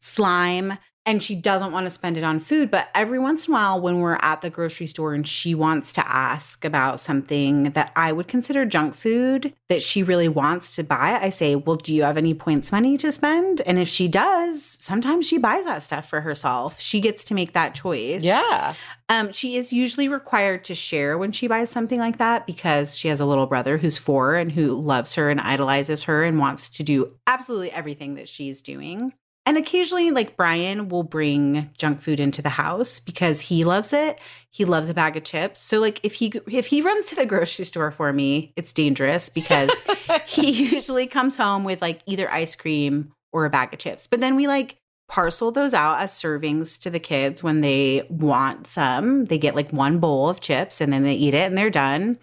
slime and she doesn't want to spend it on food but every once in a while when we're at the grocery store and she wants to ask about something that I would consider junk food that she really wants to buy I say well do you have any points money to spend and if she does sometimes she buys that stuff for herself she gets to make that choice Yeah. um, she is usually required to share when she buys something like that because she has a little brother who's four and who loves her and idolizes her and wants to do absolutely everything that she's doing. And occasionally, like Brian will bring junk food into the house because he loves it. He loves a bag of chips. So, like, if he if he runs to the grocery store for me, it's dangerous because he usually comes home with like either ice cream or a bag of chips. But then we like parcel those out as servings to the kids when they want some. They get like one bowl of chips and then they eat it and they're done.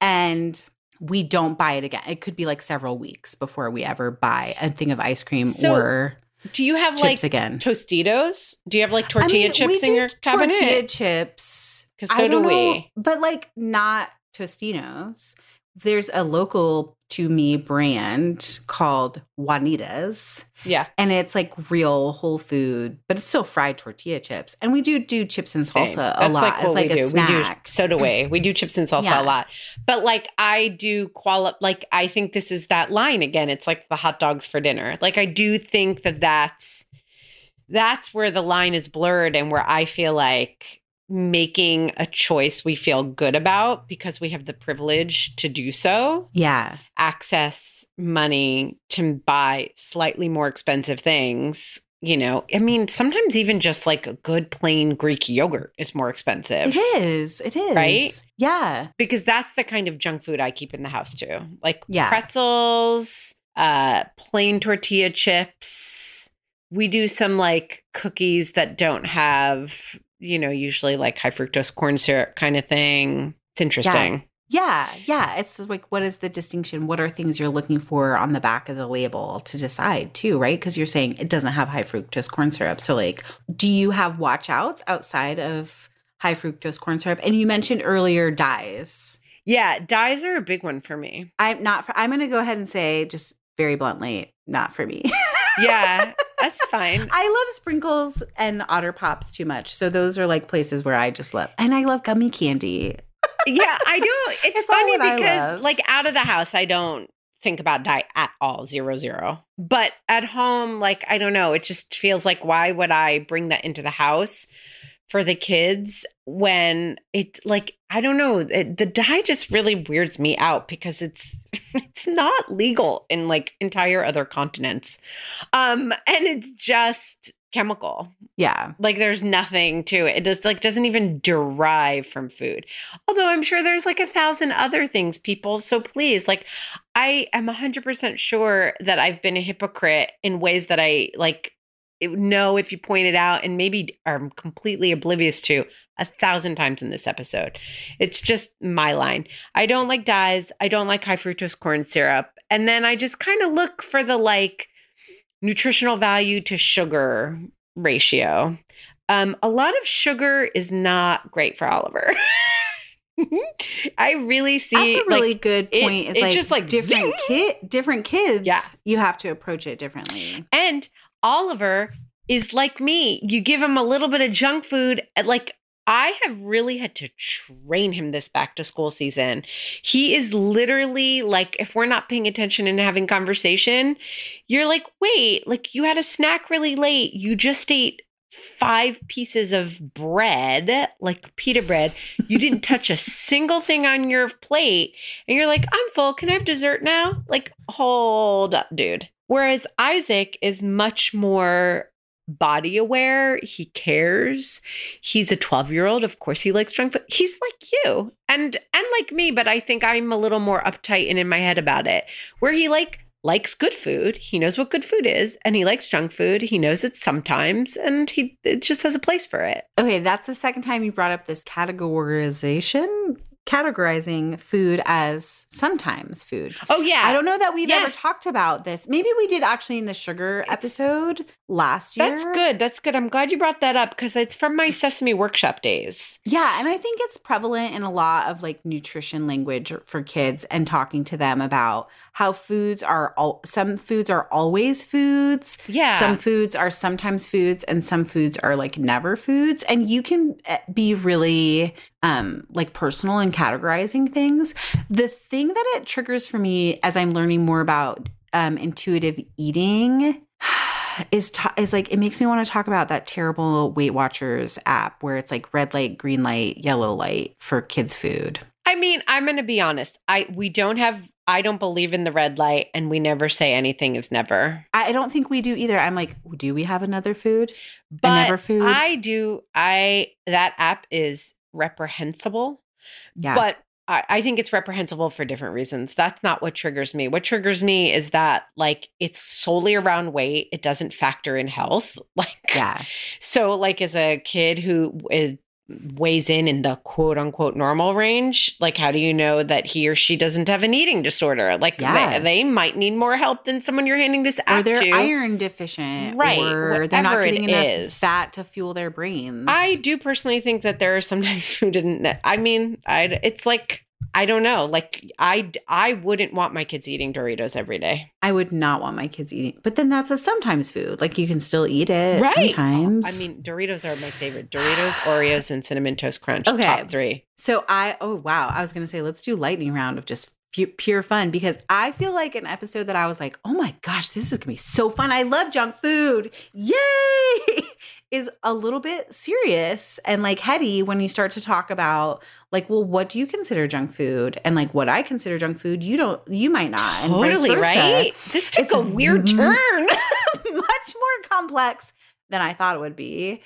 And we don't buy it again. It could be like several weeks before we ever buy a thing of ice cream So, or Do you have chips like again. Tostitos? Do you have like I tortilla mean, chips we in do your cabinet? Tortilla chips. 'Cause I so do don't know, we. But like not Tostinos. There's a local to me brand called Juanita's. Yeah. and it's like real whole food, but it's still fried tortilla chips. And we do do chips and Same. salsa a That's lot like what like we a do. snack. We do so do we. We do chips and salsa Yeah. a lot. But like I do quali like I think this is that line again. It's like the hot dogs for dinner. Like I do think that that's that's where the line is blurred and where I feel like making a choice we feel good about because we have the privilege to do so. Yeah, access money to buy slightly more expensive things you know? I mean sometimes even just like a good plain greek yogurt is more expensive. It is. It is. Right? Yeah, because that's the kind of junk food i keep in the house too. Like Yeah. pretzels uh plain tortilla chips. We do some like cookies that don't have you know usually like high fructose corn syrup kind of thing it's interesting yeah, yeah. It's like what is the distinction? What are things you're looking for on the back of the label to decide too, right? Because you're saying it doesn't have high fructose corn syrup. So like, do you have watch outs outside of high fructose corn syrup? And you mentioned earlier dyes. yeah dyes are a big one for me I'm not. For, I'm going to go ahead and say just very bluntly, not for me. yeah that's fine I love sprinkles and otter pops too much. So those are like places where I just love, and I love gummy candy. yeah, I do. It's, It's funny because like out of the house, I don't think about diet at all, zero zero. But at home, like I don't know, it just feels like why would I bring that into the house for the kids when it like I don't know, it, the dye just really weirds me out because it's it's not legal in like entire other continents, um, and it's just chemical Yeah. like there's nothing to it. It just like doesn't even derive from food. Although I'm sure there's like a thousand other things, people. So please, like I am 100% sure that I've been a hypocrite in ways that I like know if you point it out and maybe are completely oblivious to a thousand times in this episode. It's just my line. I don't like dyes. I don't like high fructose corn syrup. And then I just kind of look for the like nutritional value to sugar ratio. Um, a lot of sugar is not great for Oliver. I really see That's a really like, good it- point. It's like just, like, different zing. kid, different kids. Yeah. you have to approach it differently. And Oliver is like me. You give him a little bit of junk food. Like, I have really had to train him this back to school season. He is literally like, if we're not paying attention and having conversation, you're like, wait, like you had a snack really late. You just ate five pieces of bread, like pita bread. You didn't touch a single thing on your plate. And you're like, I'm full. Can I have dessert now? Like, hold up, dude. Whereas Isaac is much more body aware. He cares. He's a 12 year old. Of course, he likes junk food. He's like you and and like me, but I think I'm a little more uptight and in my head about it. Where he like likes good food. He knows what good food is, and he likes junk food. He knows it sometimes, and he it just has a place for it. Okay, that's the second time you brought up this categorization, categorizing food as sometimes food. Oh yeah, I don't know that we've ever talked about this. Maybe we did actually in the sugar It's- episode last year. That's good. That's good. I'm glad you brought that up because it's from my Sesame Workshop days. Yeah, and I think it's prevalent in a lot of like nutrition language for kids and talking to them about how foods are all some foods are always foods. Yeah. Some foods are sometimes foods and some foods are like never foods and you can eh, be really um like personal and categorizing things. The thing that it triggers for me as I'm learning more about um intuitive eating is ta- is like it makes me want to talk about that terrible Weight Watchers app where it's like red light, green light, yellow light for kids food. I mean, I'm going to be honest. I we don't have. I don't believe in the red light, and we never say anything is never. I don't think we do either. I'm like, do we have another food? But never food? I do. I that app is reprehensible. Yeah. But I, I think it's reprehensible for different reasons. That's not what triggers me. What triggers me is that like it's solely around weight. It doesn't factor in health. Like yeah. So, like, as a kid who is, weighs in in the quote unquote normal range, like, how do you know that he or she doesn't have an eating disorder? Like, Yeah. they, they might need more help than someone you're handing this out Or they're to. iron deficient, Right, Or they're not getting enough is. fat to fuel their brains. I do personally think that there are sometimes who didn't I mean, I it's like I don't know. Like I I wouldn't want my kids eating Doritos every day. I would not want my kids eating, but then that's a sometimes food. Like you can still eat it sometimes. I mean, Doritos are my favorite. Doritos, Oreos, and cinnamon toast crunch. Okay. Top three. So I oh wow, I was gonna say let's do lightning round of just pure fun because I feel like an episode that I was like, oh my gosh, this is gonna be so fun. I love junk food, yay! is a little bit serious and like heady when you start to talk about like, well, what do you consider junk food? And like what I consider junk food, you don't, you might not. Totally versa. right. This took It's a weird m- turn. much more complex than I thought it would be.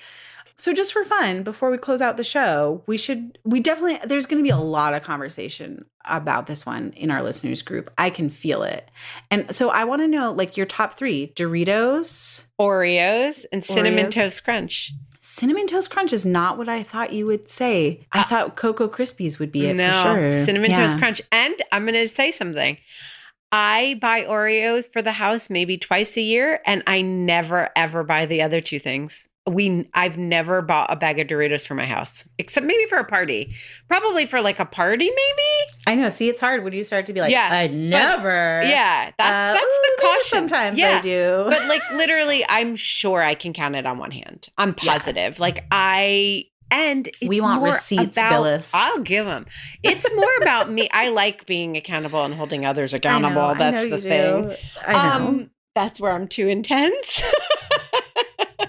So just for fun, before we close out the show, we should we definitely there's going to be a lot of conversation about this one in our listeners group. I can feel it. And so I want to know like your top 3 Doritos, Oreos and cinnamon Oreos. toast crunch. Cinnamon Toast Crunch is not what I thought you would say. I ah. thought Cocoa Krispies would be it no, for sure. cinnamon Yeah. toast crunch. And I'm going to say something. I buy Oreos for the house maybe twice a year, and I never ever buy the other two things. We I've never bought a bag of Doritos for my house, except maybe for a party. Probably for like a party, maybe. I know. See, it's hard when you start to be like, Yeah, I never. Yeah, that's Uh, that's ooh, the caution. Sometimes yeah. I do. but like literally, I'm sure I can count it on one hand. I'm Yeah. positive. Like I and it's We want more receipts, about, Billis. I'll give them. It's more about me. I like being accountable and holding others accountable. Know, That's the thing. do. I know. Um, that's where I'm too intense.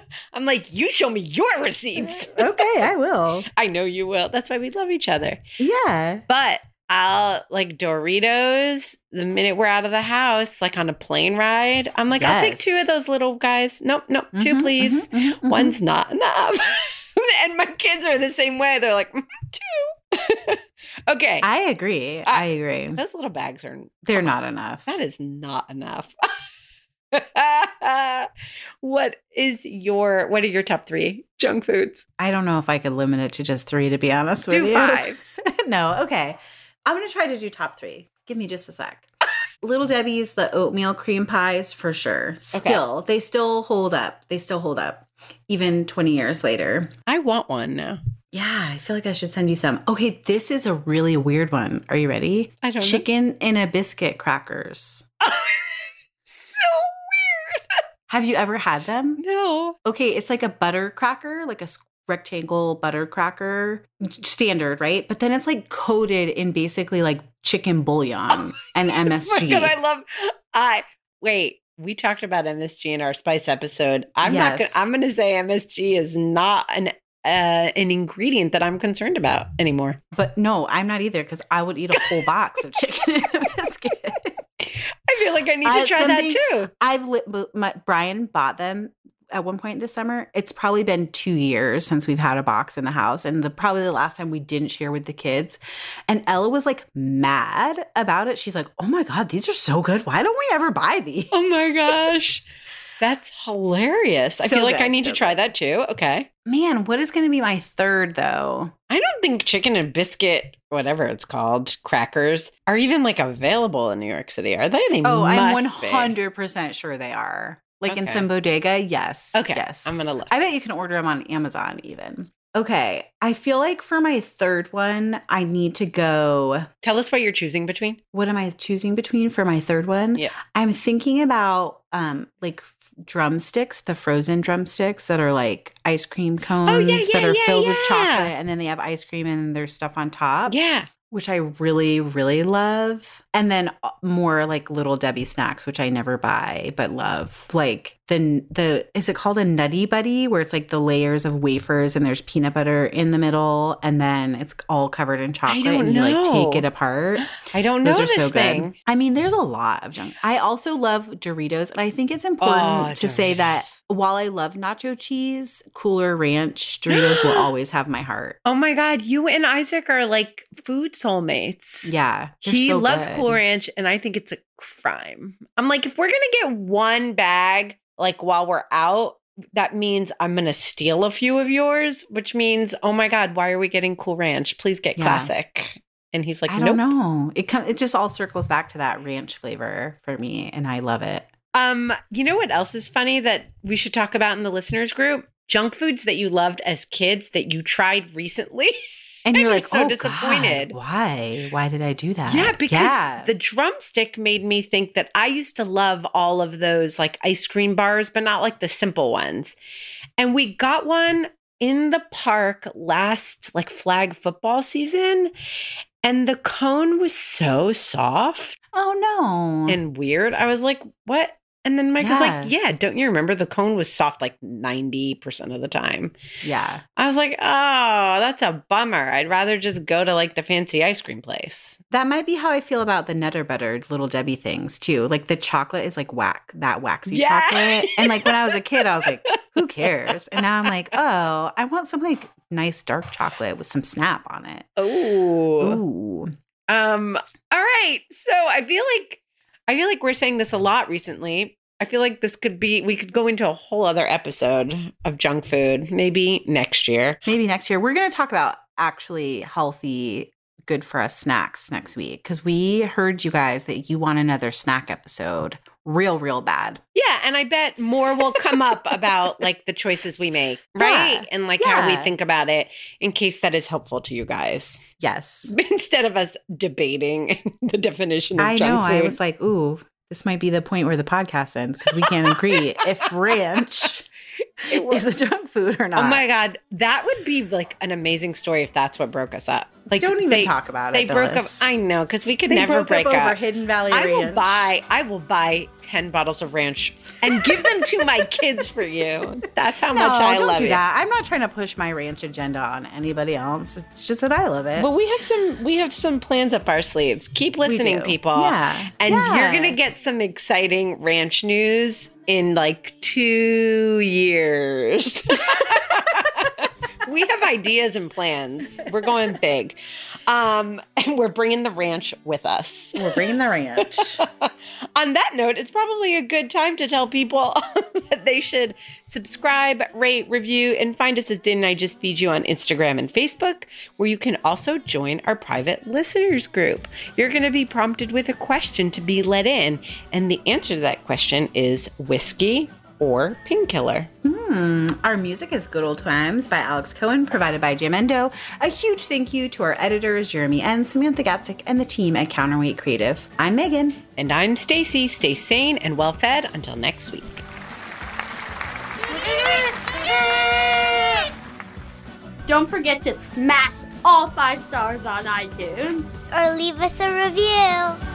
I'm like, you show me your receipts. okay, I will. I know you will. That's why we love each other. Yeah. But I'll like Doritos the minute we're out of the house, like on a plane ride. I'm like, I'll take two of those little guys. Nope, nope, two, Mhm, please. mhm, mhm, mhm. One's not enough. and my kids are the same way. They're like, "Mm, two. okay. I agree. I, agree. Those little bags are, They're not enough. that is not enough. what is your what are your top three junk foods? I don't know if I could limit it to just three, to be honest with you. Do five. no, okay. I'm going to try to do top three. Give me just a sec. Little Debbie's, the oatmeal cream pies for sure. Still, they still hold up. They still hold up, even 20 years later. I want one now. Yeah, I feel like I should send you some. Okay, this is a really weird one. Are you ready? I don't know. Chicken in a biscuit crackers. Have you ever had them? No. Okay, it's like a butter cracker, like a rectangle butter cracker, standard, right? But then it's like coated in basically like chicken bouillon and Oh my MSG. God, I love I wait. We talked about MSG in our spice episode. I'm not gonna I'm gonna say MSG is not an uh, an ingredient that I'm concerned about anymore. but no, I'm not either because I would eat a whole box of chicken in a biscuit. I feel like I need to Uh, try that too. I've lit, my, Brian bought them at one point this summer. It's probably been two years since we've had a box in the house, and the probably the last time we didn't share with the kids. And Ella was like mad about it. She's like, "Oh my god, these are so good! Why don't we ever buy these?" Oh my gosh. That's hilarious. I So feel like I need so to try that too. Okay. Man, what is going to be my third though? I don't think chicken and biscuit, whatever it's called, crackers are even like available in New York City. Are they? They Oh, I'm 100% sure they are. Like in some bodega, yes. Okay. Yes. I'm gonna look. I bet you can order them on Amazon even. Okay. I feel like for my third one, I need to go. Tell us what you're choosing between. What am I choosing between for my third one? Yeah. I'm thinking about um like drumsticks, the frozen drumsticks that are like ice cream cones Oh, yeah, that are yeah, filled with chocolate and then they have ice cream and there's stuff on top. Yeah. Which I really, really love. And then uh, more like little Debbie snacks, which I never buy but love. Like the the is it called a nutty buddy where it's like the layers of wafers and there's peanut butter in the middle and then it's all covered in chocolate don't and you like take it apart. I don't know Those are so thing. good. I mean, there's a lot of junk. I also love Doritos, and I think it's important Oh, to say that while I love nacho cheese, Cooler Ranch Doritos will always have my heart. Oh my God, you and Isaac are like food soulmates. Yeah, He so loves good. Cool Ranch, and I think it's a crime. I'm like, if we're gonna get one bag, like while we're out, that means I'm gonna steal a few of yours, which means, oh my God, why are we getting Cool Ranch? Please get Yeah. classic. And he's like, I nope. don't know. It com- it just all circles back to that ranch flavor for me, and I love it. Um, you know what else is funny that we should talk about in the listeners group? Junk foods that you loved as kids that you tried recently. And And you're you're like, so oh, disappointed." God, why? Why did I do that? Yeah, because Yeah. the drumstick made me think that I used to love all of those like ice cream bars, but not like the simple ones. And we got one in the park last like flag football season, and the cone was so soft oh no, and weird. I was like, what? And then Mike was like, Yeah. yeah, don't you remember the cone was soft like 90% of the time? yeah, I was like, oh, that's a bummer. I'd rather just go to like the fancy ice cream place. that might be how I feel about the Nutter Buttered Little Debbie things too. Like the chocolate is like whack, that waxy Yeah. chocolate, and like when I was a kid, I was like, who cares? And now I'm like, oh, I want some like nice dark chocolate with some snap on it. Oh. Ooh, Um, all right. So I feel like I feel like we're saying this a lot recently. I feel like this could be we could go into a whole other episode of junk food, maybe next year. maybe next year we're going to talk about actually healthy, good for us snacks next week because we heard you guys that you want another snack episode, real, real bad. Yeah, and I bet more will come up about like the choices we make, right? Yeah. And like how we think about it in case that is helpful to you guys. Yes. Instead of us debating the definition of I junk know. food. I was like, ooh, this might be the point where the podcast ends because we can't agree if ranch is a junk food or not. Oh my god, that would be like an amazing story if that's what broke us up. Like Don't even they, talk about They it. They broke Phyllis. up. I know because we could They never break up up. over Hidden Valley I will buy. I will buy ten bottles of ranch and give them to my kids for you. That's how No, much I don't love do it. that. I'm not trying to push my ranch agenda on anybody else. It's just that I love it. But we have some. We have some plans up our sleeves. Keep listening, people. Yeah. And Yeah. you're gonna get some exciting ranch news in like two years. we have ideas and plans. We're going big. Um, and we're bringing the ranch with us. We're bringing the ranch. On that note, it's probably a good time to tell people that they should subscribe, rate, review, and find us at Didn't I Just Feed You on Instagram and Facebook, where you can also join our private listeners group. You're going to be prompted with a question to be let in, and the answer to that question is whiskey or painkiller. Hmm. Our music is Good Old Times by Alex Cohen, provided by Jamendo. A huge thank you to our editors, Jeremy and Samantha Gatzik, and the team at Counterweight Creative. I'm Meghan. And I'm Stacie. Stay sane and well fed until next week. Don't forget to smash all five stars on iTunes. Or leave us a review.